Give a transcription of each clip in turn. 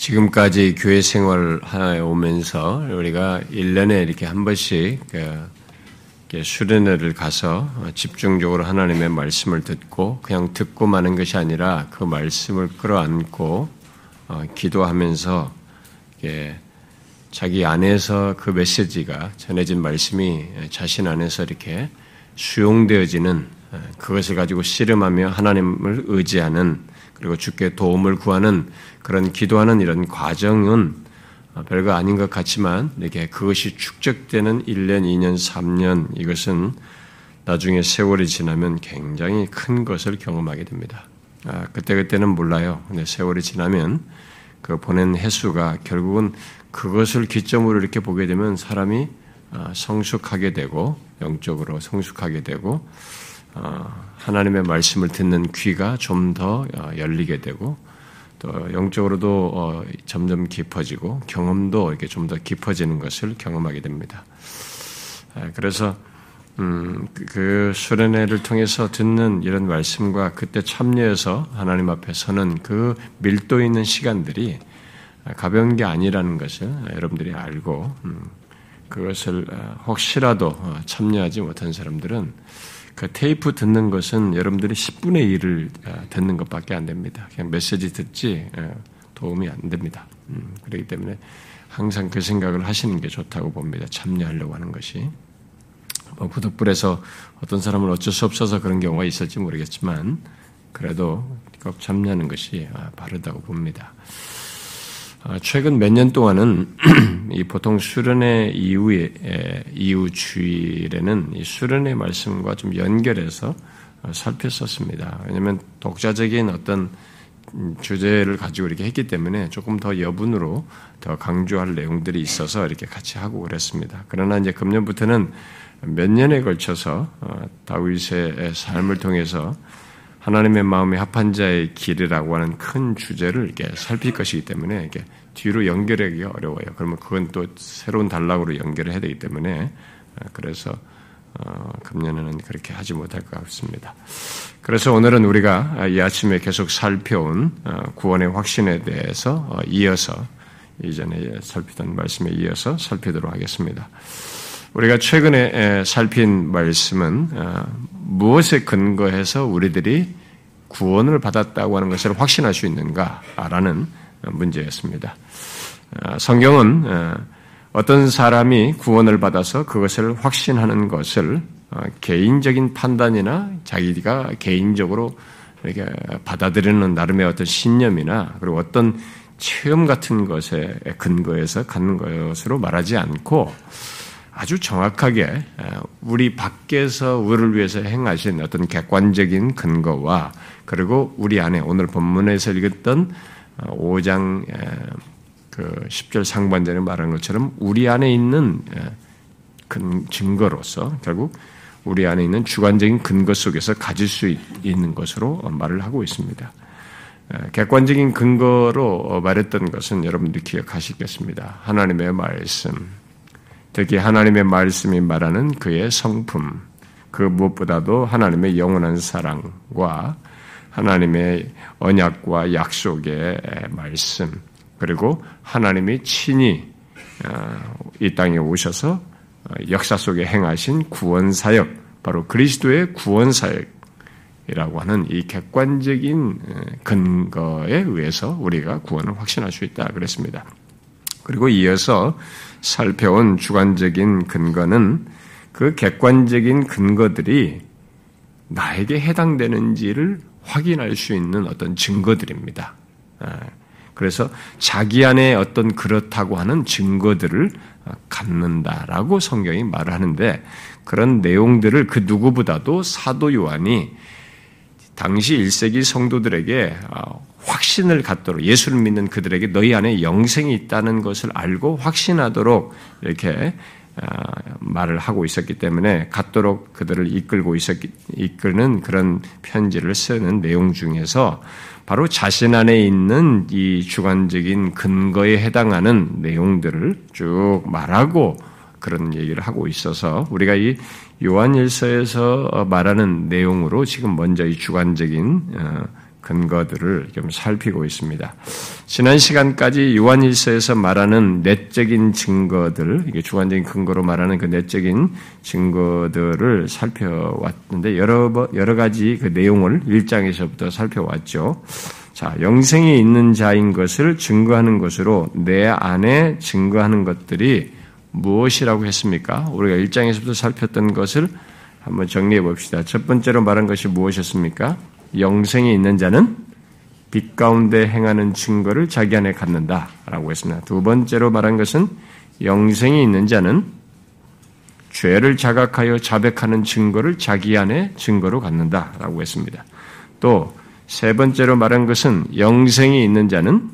지금까지 교회 생활하에 오면서 우리가 1년에 이렇게 한 번씩 그 수련회를 가서 집중적으로 하나님의 말씀을 듣고 그냥 듣고 마는 것이 아니라 그 말씀을 끌어안고 어, 기도하면서 자기 안에서 그 메시지가 전해진 말씀이 자신 안에서 이렇게 수용되어지는 어, 그것을 가지고 씨름하며 하나님을 의지하는 그리고 주께 도움을 구하는 그런 기도하는 이런 과정은 별거 아닌 것 같지만 이렇게 그것이 축적되는 1년, 2년, 3년 이것은 나중에 세월이 지나면 굉장히 큰 것을 경험하게 됩니다. 아, 그때그때는 몰라요. 근데 세월이 지나면 그 보낸 횟수가 결국은 그것을 기점으로 이렇게 보게 되면 사람이 아, 성숙하게 되고 영적으로 성숙하게 되고 어, 하나님의 말씀을 듣는 귀가 좀더 어, 열리게 되고 또 영적으로도 어, 점점 깊어지고 경험도 이렇게 좀 더 깊어지는 것을 경험하게 됩니다. 아, 그래서 음, 그, 그 수련회를 통해서 듣는 이런 말씀과 그때 참여해서 하나님 앞에 서는 그 밀도 있는 시간들이 가벼운 게 아니라는 것을 여러분들이 알고 음, 그것을 혹시라도 참여하지 못한 사람들은 그 테이프 듣는 것은 여러분들이 10분의 1을 아, 듣는 것밖에 안 됩니다. 그냥 메시지 듣지 예, 도움이 안 됩니다. 음, 그렇기 때문에 항상 그 생각을 하시는 게 좋다고 봅니다. 참여하려고 하는 것이. 뭐 부득불에서 어떤 사람은 어쩔 수 없어서 그런 경우가 있을지 모르겠지만 그래도 꼭 참여하는 것이 아, 바르다고 봅니다. 아, 최근 몇 년 동안은 이 보통 수련회 이후에 이후 주일에는 이 수련회 말씀과 좀 연결해서 어, 살폈었습니다. 왜냐하면 독자적인 어떤 주제를 가지고 이렇게 했기 때문에 조금 더 여분으로 더 강조할 내용들이 있어서 이렇게 같이 하고 그랬습니다. 그러나 이제 금년부터는 몇 년에 걸쳐서 어, 다윗의 삶을 통해서 하나님의 마음에 합한 자의 길이라고 하는 큰 주제를 이렇게 살필 것이기 때문에 이게 뒤로 연결하기가 어려워요. 그러면 그건 또 새로운 단락으로 연결을 해야 되기 때문에 어, 그래서 어, 금년에는 그렇게 하지 못할 것 같습니다. 그래서 오늘은 우리가 이 아침에 계속 살펴온 어, 구원의 확신에 대해서 어, 이어서 이전에 살피던 말씀에 이어서 살피도록 하겠습니다. 우리가 최근에 살핀 말씀은 어, 무엇에 근거해서 우리들이 구원을 받았다고 하는 것을 확신할 수 있는가라는 문제였습니다. 어, 성경은 어, 어떤 사람이 구원을 받아서 그것을 확신하는 것을 개인적인 판단이나 자기가 개인적으로 이렇게 받아들이는 나름의 어떤 신념이나 그리고 어떤 체험 같은 것에 근거해서 갖는 것으로 말하지 않고 아주 정확하게 우리 밖에서 우리를 위해서 행하신 어떤 객관적인 근거와 그리고 우리 안에 오늘 본문에서 읽었던 5장 어, 그 10절 상반절에 말한 것처럼 우리 안에 있는 증거로서 결국 우리 안에 있는 주관적인 근거 속에서 가질 수 있는 것으로 말을 하고 있습니다. 객관적인 근거로 말했던 것은 여러분들 기억하시겠습니다. 하나님의 말씀, 특히 하나님의 말씀이 말하는 그의 성품, 그 무엇보다도 하나님의 영원한 사랑과 하나님의 언약과 약속의 말씀, 그리고 하나님이 친히 어, 이 땅에 오셔서 어, 역사 속에 행하신 구원 사역, 바로 그리스도의 구원 사역이라고 하는 이 객관적인 어, 근거에 의해서 우리가 구원을 확신할 수 있다 그랬습니다. 그리고 이어서 살펴온 주관적인 근거는 그 객관적인 근거들이 나에게 해당되는지를 확인할 수 있는 어떤 증거들입니다. 아, 그래서 자기 안에 어떤 그렇다고 하는 증거들을 갖는다라고 성경이 말을 하는데 그런 내용들을 그 누구보다도 사도 요한이 당시 1세기 성도들에게 어, 확신을 갖도록 예수를 믿는 그들에게 너희 안에 영생이 있다는 것을 알고 확신하도록 이렇게 어, 말을 하고 있었기 때문에 갖도록 그들을 이끌고 있었기, 이끄는 그런 편지를 쓰는 내용 중에서 바로 자신 안에 있는 이 주관적인 근거에 해당하는 내용들을 쭉 말하고 그런 얘기를 하고 있어서 우리가 이 요한일서에서 말하는 내용으로 지금 먼저 이 주관적인 어, 근거들을 좀 살피고 있습니다. 지난 시간까지 요한일서에서 말하는 내적인 증거들, 이게 주관적인 근거로 말하는 그 내적인 증거들을 살펴왔는데 여러 여러 가지 그 내용을 1장에서부터 살펴왔죠. 자, 영생이 있는 자인 것을 증거하는 것으로 내 안에 증거하는 것들이 무엇이라고 했습니까? 우리가 1장에서부터 살폈던 것을 한번 정리해 봅시다. 첫 번째로 말한 것이 무엇이었습니까? 영생이 있는 자는 빛 가운데 행하는 증거를 자기 안에 갖는다. 라고 했습니다. 두 번째로 말한 것은 영생이 있는 자는 죄를 자각하여 자백하는 증거를 자기 안에 증거로 갖는다. 라고 했습니다. 또 세 번째로 말한 것은 영생이 있는 자는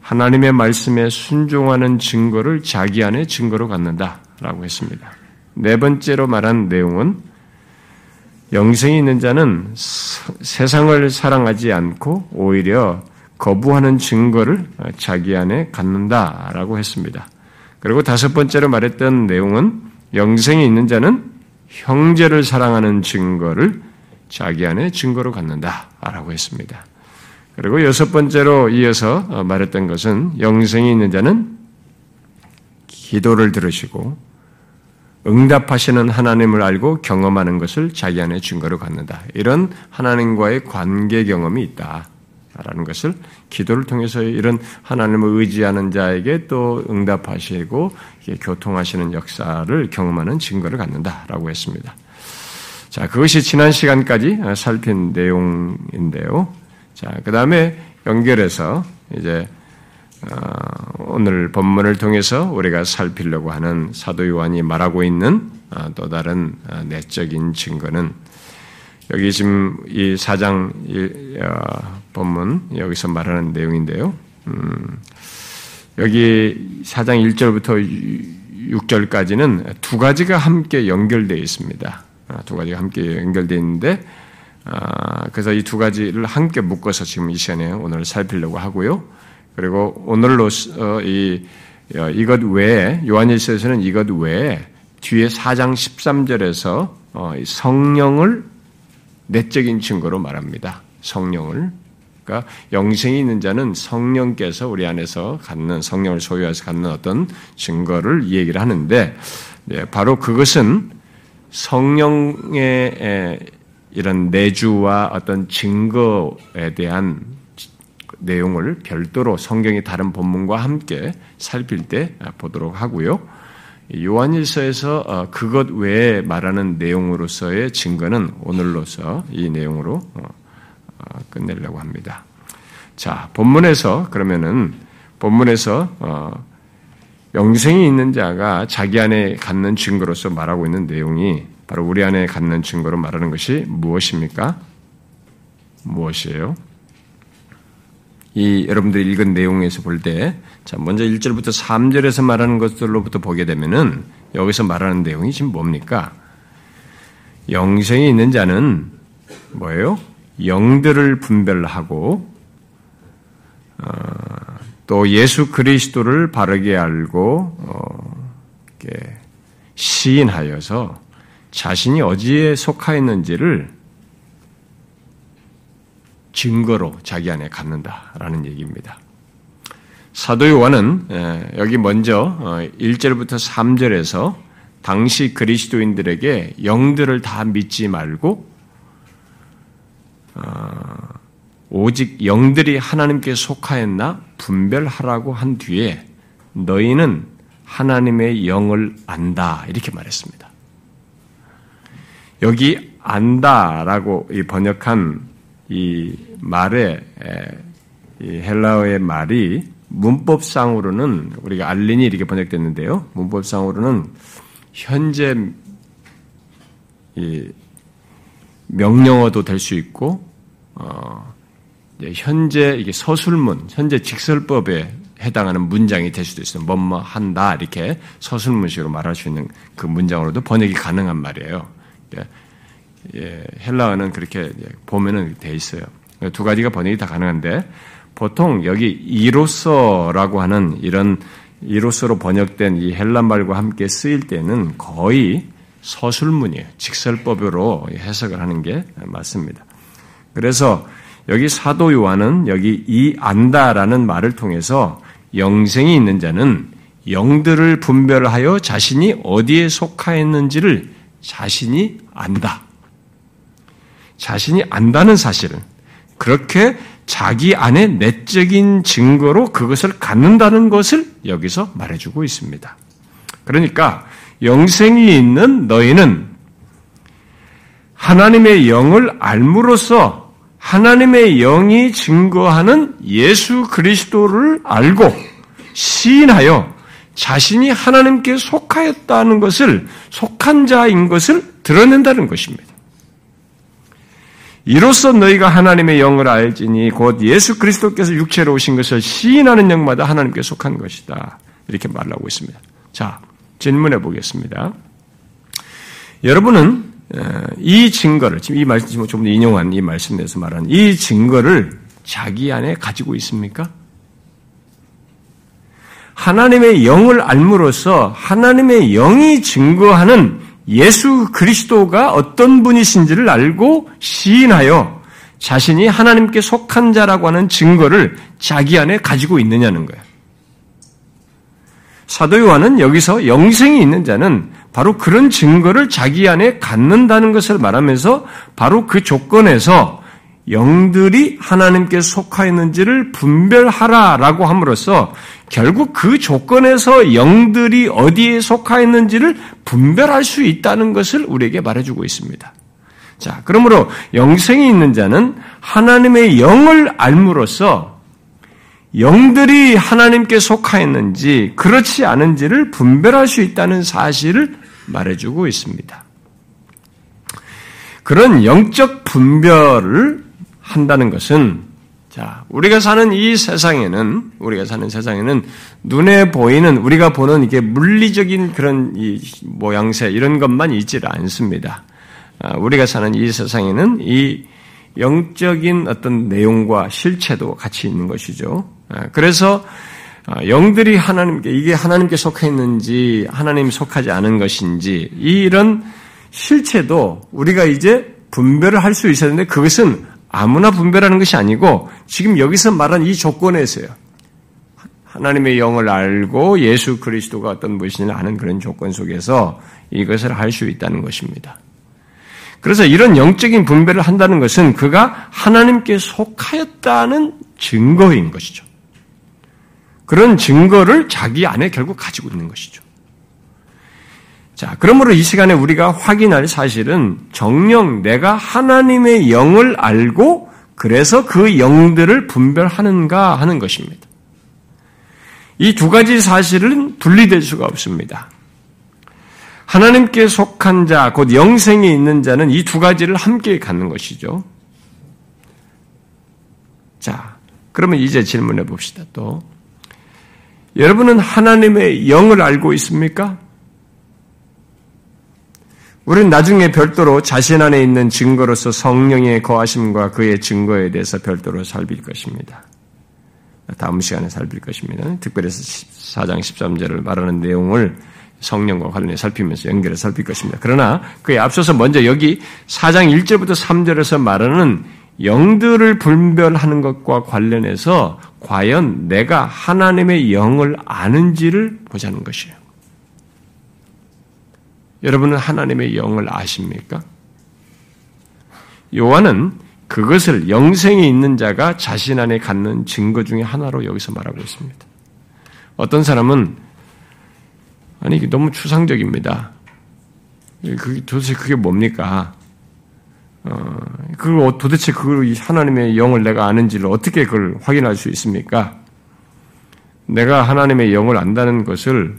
하나님의 말씀에 순종하는 증거를 자기 안에 증거로 갖는다. 라고 했습니다. 네 번째로 말한 내용은 영생이 있는 자는 세상을 사랑하지 않고 오히려 거부하는 증거를 자기 안에 갖는다라고 했습니다. 그리고 다섯 번째로 말했던 내용은 영생이 있는 자는 형제를 사랑하는 증거를 자기 안에 증거로 갖는다라고 했습니다. 그리고 여섯 번째로 이어서 말했던 것은 영생이 있는 자는 기도를 들으시고 응답하시는 하나님을 알고 경험하는 것을 자기 안에 증거로 갖는다. 이런 하나님과의 관계 경험이 있다. 라는 것을 기도를 통해서 이런 하나님을 의지하는 자에게 또 응답하시고 교통하시는 역사를 경험하는 증거를 갖는다라고 했습니다. 자, 그것이 지난 시간까지 살핀 내용인데요. 자, 그 다음에 연결해서 이제 어, 오늘 본문을 통해서 우리가 살피려고 하는 사도 요한이 말하고 있는 어, 또 다른 어, 내적인 증거는 여기 지금 이 사장 본문 여기서 말하는 내용인데요. 음, 여기 사장 1절부터 6절까지는 두 가지가 함께 연결되어 있습니다. 두 가지가 함께 연결되어 있는데 그래서 이 두 가지를 함께 묶어서 지금 이 시간에 오늘 살피려고 하고요. 그리고 오늘로서 이 어, 이것 외에 요한일서에서는 이것 외에 뒤에 4장 13절에서 어, 성령을 내적인 증거로 말합니다. 성령을 그러니까 영생이 있는 자는 성령께서 우리 안에서 갖는 성령을 소유해서 갖는 어떤 증거를 얘기를 하는데 네, 바로 그것은 성령의 이런 내주와 어떤 증거에 대한 내용을 별도로 성경의 다른 본문과 함께 살필 때 보도록 하고요. 요한일서에서 어, 그것 외에 말하는 내용으로서의 증거는 오늘로서 이 내용으로 어, 어, 끝내려고 합니다. 자, 본문에서 그러면은 본문에서 영생이 있는 자가 자기 안에 갖는 증거로서 말하고 있는 내용이 바로 우리 안에 갖는 증거로 말하는 것이 무엇입니까? 무엇이에요? 이 여러분들이 읽은 내용에서 볼 때, 자, 먼저 1절부터 3절에서 말하는 것들로부터 보게 되면은 여기서 말하는 내용이 지금 뭡니까? 영생이 있는 자는 뭐예요? 영들을 분별하고, 어, 또 예수 그리스도를 바르게 알고, 어, 시인하여서 자신이 어디에 속하였는지를 증거로 자기 안에 갖는다라는 얘기입니다. 사도 요한은 여기 먼저 1절부터 어, 3절에서 당시 그리스도인들에게 영들을 다 믿지 말고 어, 오직 영들이 하나님께 속하였나 분별하라고 한 뒤에 너희는 하나님의 영을 안다 이렇게 말했습니다. 여기 안다라고 번역한 이 말의 이 헬라어의 말이 문법상으로는 우리가 알린이 이렇게 번역됐는데요. 문법상으로는 현재 명령어도 될 수 있고 어, 현재 이게 서술문, 현재 직설법에 해당하는 문장이 될 수도 있어요. 뭐뭐 한다 이렇게 서술문식으로 말할 수 있는 그 문장으로도 번역이 가능한 말이에요. 예, 헬라어는 그렇게 보면은 돼 있어요. 두 가지가 번역이 다 가능한데 보통 여기 이로서라고 하는 이런 이로서로 번역된 이 헬라 말과 함께 쓰일 때는 거의 서술문이에요. 직설법으로 해석을 하는 게 맞습니다. 그래서 여기 사도 요한은 여기 이 안다라는 말을 통해서 영생이 있는 자는 영들을 분별하여 자신이 어디에 속하였는지를 자신이 안다. 자신이 안다는 사실을 그렇게 자기 안에 내적인 증거로 그것을 갖는다는 것을 여기서 말해주고 있습니다. 그러니까 영생이 있는 너희는 하나님의 영을 알므로써 하나님의 영이 증거하는 예수 그리스도를 알고 시인하여 자신이 하나님께 속하였다는 것을 속한 자인 것을 드러낸다는 것입니다. 이로써 너희가 하나님의 영을 알지니 곧 예수 그리스도께서 육체로 오신 것을 시인하는 영마다 하나님께 속한 것이다. 이렇게 말하고 있습니다. 자, 질문해 보겠습니다. 여러분은 이 증거를 지금 이 말씀 좀 인용한 이 말씀에서 말하는 이 증거를 자기 안에 가지고 있습니까? 하나님의 영을 알므로써 하나님의 영이 증거하는 예수 그리스도가 어떤 분이신지를 알고 시인하여 자신이 하나님께 속한 자라고 하는 증거를 자기 안에 가지고 있느냐는 거예요. 사도 요한은 여기서 영생이 있는 자는 바로 그런 증거를 자기 안에 갖는다는 것을 말하면서 바로 그 조건에서 영들이 하나님께 속하였는지를 분별하라라고 함으로써 결국 그 조건에서 영들이 어디에 속하였는지를 분별할 수 있다는 것을 우리에게 말해주고 있습니다. 자, 그러므로 영생이 있는 자는 하나님의 영을 알므로써 영들이 하나님께 속하였는지 그렇지 않은지를 분별할 수 있다는 사실을 말해주고 있습니다. 그런 영적 분별을 한다는 것은 자, 우리가 사는 이 세상에는 우리가 사는 세상에는 눈에 보이는 우리가 보는 이게 물리적인 그런 이 모양새 이런 것만 있지를 않습니다. 아, 우리가 사는 이 세상에는 이 영적인 어떤 내용과 실체도 같이 있는 것이죠. 아, 그래서 아, 영들이 하나님께 이게 하나님께 속해 있는지 하나님 속하지 않은 것인지 이런 실체도 우리가 이제 분별을 할 수 있었는데 그것은 아무나 분별하는 것이 아니고 지금 여기서 말한 이 조건에서요. 하나님의 영을 알고 예수 그리스도가 어떤 분이신지 아는 그런 조건 속에서 이것을 할 수 있다는 것입니다. 그래서 이런 영적인 분별을 한다는 것은 그가 하나님께 속하였다는 증거인 것이죠. 그런 증거를 자기 안에 결국 가지고 있는 것이죠. 자, 그러므로 이 시간에 우리가 확인할 사실은 정령 내가 하나님의 영을 알고 그래서 그 영들을 분별하는가 하는 것입니다. 이 두 가지 사실은 분리될 수가 없습니다. 하나님께 속한 자, 곧 영생에 있는 자는 이 두 가지를 함께 갖는 것이죠. 자, 그러면 이제 질문해 봅시다, 또. 여러분은 하나님의 영을 알고 있습니까? 우리는 나중에 별도로 자신 안에 있는 증거로서 성령의 거하심과 그의 증거에 대해서 별도로 살필 것입니다. 다음 시간에 살필 것입니다. 특별히 4장 13절을 말하는 내용을 성령과 관련해 살피면서 연결해 살필 것입니다. 그러나 그에 앞서서 먼저 여기 4장 1절부터 3절에서 말하는 영들을 분별하는 것과 관련해서 과연 내가 하나님의 영을 아는지를 보자는 것이에요. 여러분은 하나님의 영을 아십니까? 요한은 그것을 영생이 있는 자가 자신 안에 갖는 증거 중의 하나로 여기서 말하고 있습니다. 어떤 사람은 아니 이게 너무 추상적입니다. 그게 도대체 그게 뭡니까? 어, 그걸 도대체 그 하나님의 영을 내가 아는지를 어떻게 그걸 확인할 수 있습니까? 내가 하나님의 영을 안다는 것을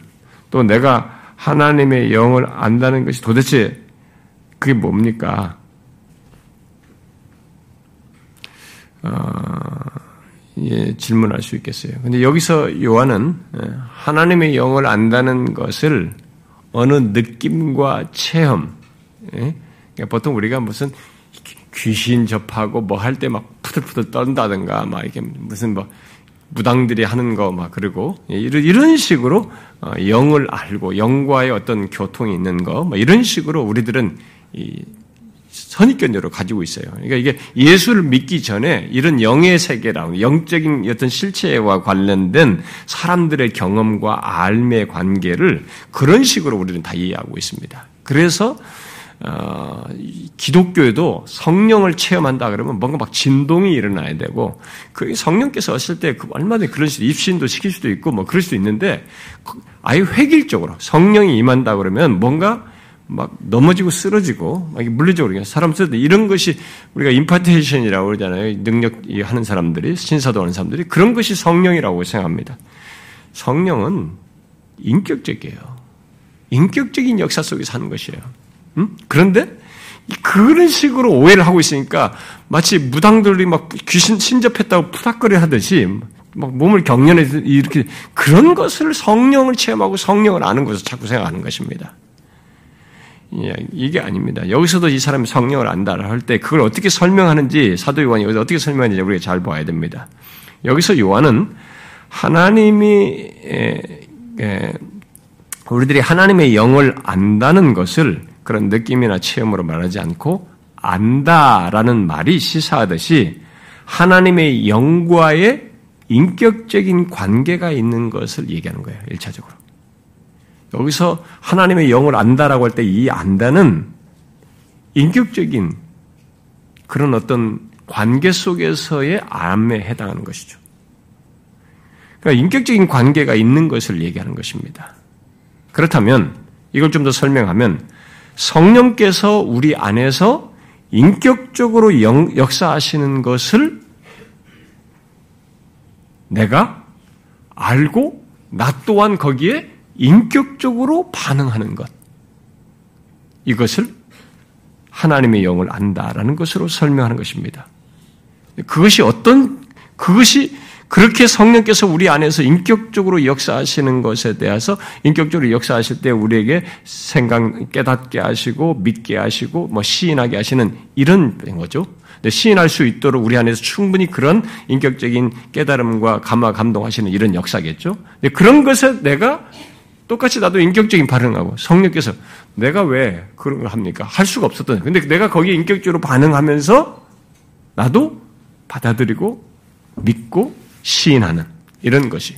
또 내가 하나님의 영을 안다는 것이 도대체 그게 뭡니까? 어, 예, 질문할 수 있겠어요. 근데 여기서 요한은 예, 하나님의 영을 안다는 것을 어느 느낌과 체험, 예? 그러니까 보통 우리가 무슨 귀신 접하고 뭐 할 때 막 푸들푸들 떤다든가 막 이렇게 무슨 뭐 무당들이 하는 거 막 그리고 예, 이런 식으로 어, 영을 알고 영과의 어떤 교통이 있는 거뭐 이런 식으로 우리들은 선입견으로 가지고 있어요. 그러니까 이게 예수를 믿기 전에 이런 영의 세계라 영적인 어떤 실체와 관련된 사람들의 경험과 알의 관계를 그런 식으로 우리는 다 이해하고 있습니다. 그래서 어, 기독교에도 성령을 체험한다 그러면 뭔가 막 진동이 일어나야 되고 그 성령께서 왔을 때 그 얼마든지 그런 식으로 입신도 시킬 수도 있고 뭐 그럴 수도 있는데 그 아예 획일적으로 성령이 임한다 그러면 뭔가 막 넘어지고 쓰러지고 막 물리적으로 사람 쓰러지 이런 것이 우리가 임파테이션이라고 그러잖아요. 능력 하는 사람들이 신사도 하는 사람들이 그런 것이 성령이라고 생각합니다. 성령은 인격적이에요. 인격적인 역사 속에 사는 것이에요. 음? 그런데 그런 식으로 오해를 하고 있으니까 마치 무당들이 막 귀신 신접했다고 푸닥거려 하듯이 막 몸을 경련해서 이렇게 그런 것을 성령을 체험하고 성령을 아는 것을 자꾸 생각하는 것입니다. 예, 이게 아닙니다. 여기서도 이 사람이 성령을 안다 할 때 그걸 어떻게 설명하는지 사도 요한이 여기서 어떻게 설명하는지 우리가 잘 봐야 됩니다. 여기서 요한은 하나님이 우리들이 하나님의 영을 안다는 것을 그런 느낌이나 체험으로 말하지 않고 안다라는 말이 시사하듯이 하나님의 영과의 인격적인 관계가 있는 것을 얘기하는 거예요. 1차적으로. 여기서 하나님의 영을 안다라고 할 때 이 안다는 인격적인 그런 어떤 관계 속에서의 암에 해당하는 것이죠. 그러니까 인격적인 관계가 있는 것을 얘기하는 것입니다. 그렇다면 이걸 좀 더 설명하면 성령께서 우리 안에서 인격적으로 영, 역사하시는 것을 내가 알고 나 또한 거기에 인격적으로 반응하는 것. 이것을 하나님의 영을 안다라는 것으로 설명하는 것입니다. 그것이 어떤, 그것이 그렇게 성령께서 우리 안에서 인격적으로 역사하시는 것에 대해서 인격적으로 역사하실 때 우리에게 생각, 깨닫게 하시고 믿게 하시고 뭐 시인하게 하시는 이런 거죠. 시인할 수 있도록 우리 안에서 충분히 그런 인격적인 깨달음과 감화 감동하시는 이런 역사겠죠. 그런 것에 내가 똑같이 나도 인격적인 반응하고 성령께서 내가 왜 그런 걸 합니까? 할 수가 없었던. 근데 내가 거기에 인격적으로 반응하면서 나도 받아들이고 믿고 시인하는 이런 것이.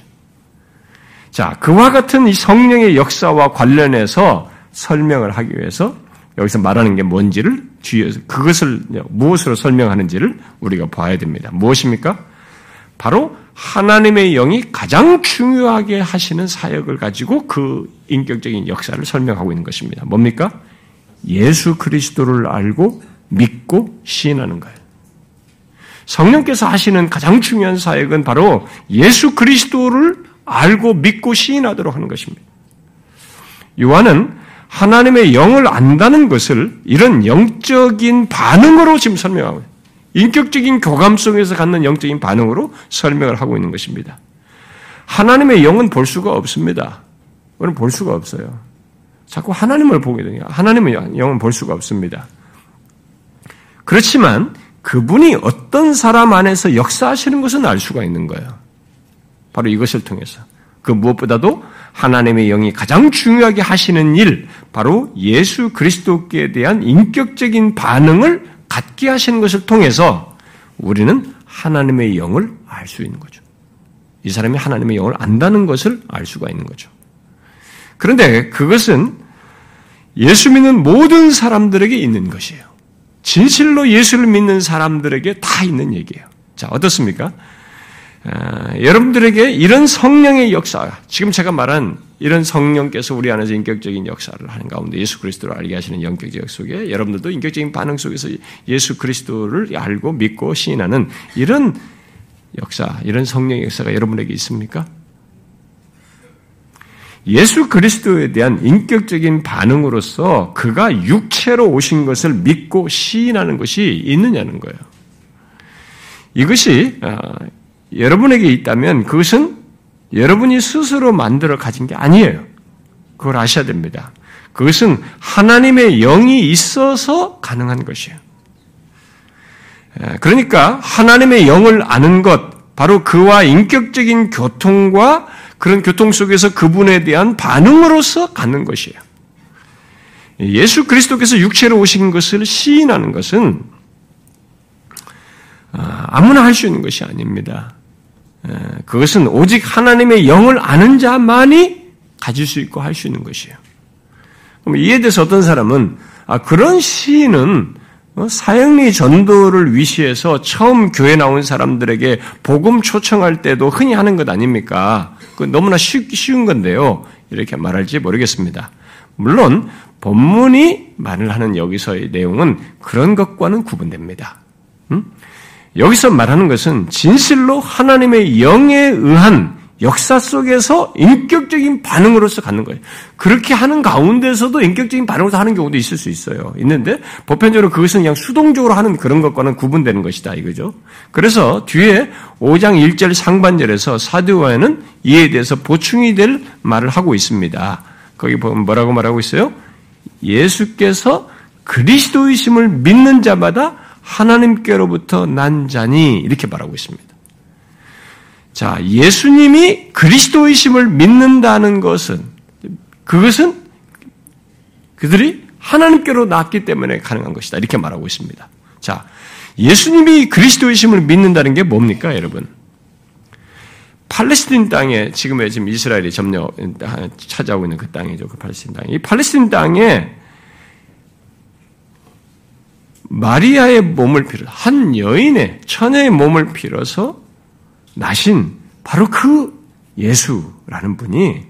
자, 그와 같은 이 성령의 역사와 관련해서 설명을 하기 위해서 여기서 말하는 게 뭔지를 뒤에서 그것을 무엇으로 설명하는지를 우리가 봐야 됩니다. 무엇입니까? 바로 하나님의 영이 가장 중요하게 하시는 사역을 가지고 그 인격적인 역사를 설명하고 있는 것입니다. 뭡니까? 예수 그리스도를 알고 믿고 시인하는 거예요. 성령께서 하시는 가장 중요한 사역은 바로 예수 그리스도를 알고 믿고 시인하도록 하는 것입니다. 요한은 하나님의 영을 안다는 것을 이런 영적인 반응으로 지금 설명하고. 인격적인 교감 속에서 갖는 영적인 반응으로 설명을 하고 있는 것입니다. 하나님의 영은 볼 수가 없습니다. 우리는 볼 수가 없어요. 자꾸 하나님을 보게 되요 하나님의 영은 볼 수가 없습니다. 그렇지만 그분이 어떤 사람 안에서 역사하시는 것은 알 수가 있는 거예요. 바로 이것을 통해서. 그 무엇보다도 하나님의 영이 가장 중요하게 하시는 일, 바로 예수 그리스도께 대한 인격적인 반응을 갖게 하시는 것을 통해서 우리는 하나님의 영을 알 수 있는 거죠. 이 사람이 하나님의 영을 안다는 것을 알 수가 있는 거죠. 그런데 그것은 예수 믿는 모든 사람들에게 있는 것이에요. 진실로 예수를 믿는 사람들에게 다 있는 얘기예요. 자, 어떻습니까? 아, 여러분들에게 이런 성령의 역사, 지금 제가 말한 이런 성령께서 우리 안에서 인격적인 역사를 하는 가운데 예수 그리스도를 알게 하시는 영격적 역 속에 여러분들도 인격적인 반응 속에서 예수 그리스도를 알고 믿고 시인하는 이런 역사, 이런 성령의 역사가 여러분에게 있습니까? 예수 그리스도에 대한 인격적인 반응으로서 그가 육체로 오신 것을 믿고 시인하는 것이 있느냐는 거예요. 이것이 아, 여러분에게 있다면 그것은 여러분이 스스로 만들어 가진 게 아니에요. 그걸 아셔야 됩니다. 그것은 하나님의 영이 있어서 가능한 것이에요. 그러니까 하나님의 영을 아는 것, 바로 그와 인격적인 교통과 그런 교통 속에서 그분에 대한 반응으로서 갖는 것이에요. 예수 그리스도께서 육체로 오신 것을 시인하는 것은 아, 아무나 할 수 있는 것이 아닙니다. 그것은 오직 하나님의 영을 아는 자만이 가질 수 있고 할 수 있는 것이에요. 그럼 이에 대해서 어떤 사람은 아, 그런 시인은 어, 사형리 전도를 위시해서 처음 교회 나온 사람들에게 복음 초청할 때도 흔히 하는 것 아닙니까? 그 너무나 쉬, 쉬운 건데요. 이렇게 말할지 모르겠습니다. 물론 본문이 말을 하는 여기서의 내용은 그런 것과는 구분됩니다. 음? 여기서 말하는 것은 진실로 하나님의 영에 의한 역사 속에서 인격적인 반응으로서 갖는 거예요. 그렇게 하는 가운데서도 인격적인 반응으로서 하는 경우도 있을 수 있어요. 있는데 보편적으로 그것은 그냥 수동적으로 하는 그런 것과는 구분되는 것이다 이거죠. 그래서 뒤에 5장 1절 상반절에서 사두와에는 이에 대해서 보충이 될 말을 하고 있습니다. 거기 보면 뭐라고 말하고 있어요? 예수께서 그리스도이심을 믿는 자마다 하나님께로부터 난 자니 이렇게 말하고 있습니다. 자, 예수님이 그리스도이심을 믿는다는 것은 그것은 그들이 하나님께로 났기 때문에 가능한 것이다. 이렇게 말하고 있습니다. 자, 예수님이 그리스도이심을 믿는다는 게 뭡니까, 여러분? 팔레스틴 땅에 지금의 지금 이스라엘이 점령 찾아오고 있는 그 땅이죠. 그 팔레스틴 땅. 이 팔레스틴 땅에 마리아의 몸을 빌어 한 여인의 처녀의 몸을 빌어서 나신 바로 그 예수라는 분이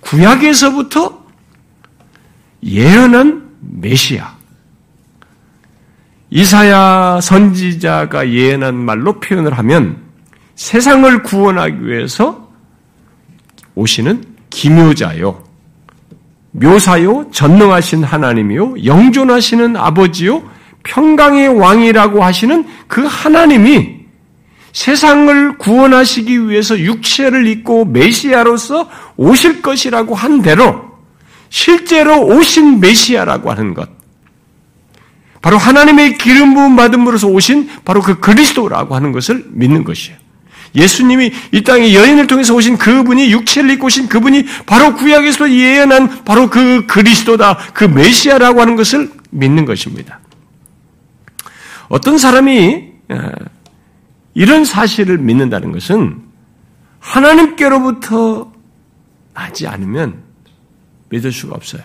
구약에서부터 예언한 메시아. 이사야 선지자가 예언한 말로 표현을 하면 세상을 구원하기 위해서 오시는 기묘자요, 묘사요, 전능하신 하나님이요, 영존하시는 아버지요, 평강의 왕이라고 하시는 그 하나님이 세상을 구원하시기 위해서 육체를 입고 메시아로서 오실 것이라고 한 대로 실제로 오신 메시아라고 하는 것. 바로 하나님의 기름 부음 받음으로써 오신 바로 그 그리스도라고 하는 것을 믿는 것이에요. 예수님이 이 땅에 여인을 통해서 오신 그분이 육체를 입고 오신 그분이 바로 구약에서 예언한 바로 그 그리스도다, 그 메시아라고 하는 것을 믿는 것입니다. 어떤 사람이 어, 이런 사실을 믿는다는 것은 하나님께로부터 나지 않으면 믿을 수가 없어요.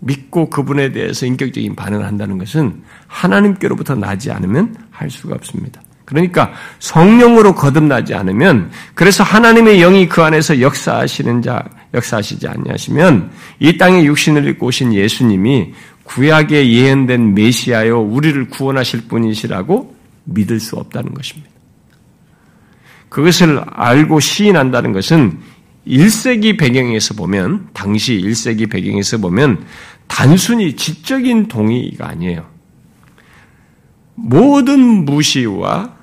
믿고 그분에 대해서 인격적인 반응을 한다는 것은 하나님께로부터 나지 않으면 할 수가 없습니다. 그러니까 성령으로 거듭나지 않으면 그래서 하나님의 영이 그 안에서 역사하시는 자 역사하시지 않냐시면 이 땅에 육신을 입고 오신 예수님이 구약에 예언된 메시아요 우리를 구원하실 분이시라고 믿을 수 없다는 것입니다. 그것을 알고 시인한다는 것은 1세기 배경에서 보면 당시 1세기 배경에서 보면 단순히 지적인 동의가 아니에요. 모든 무시와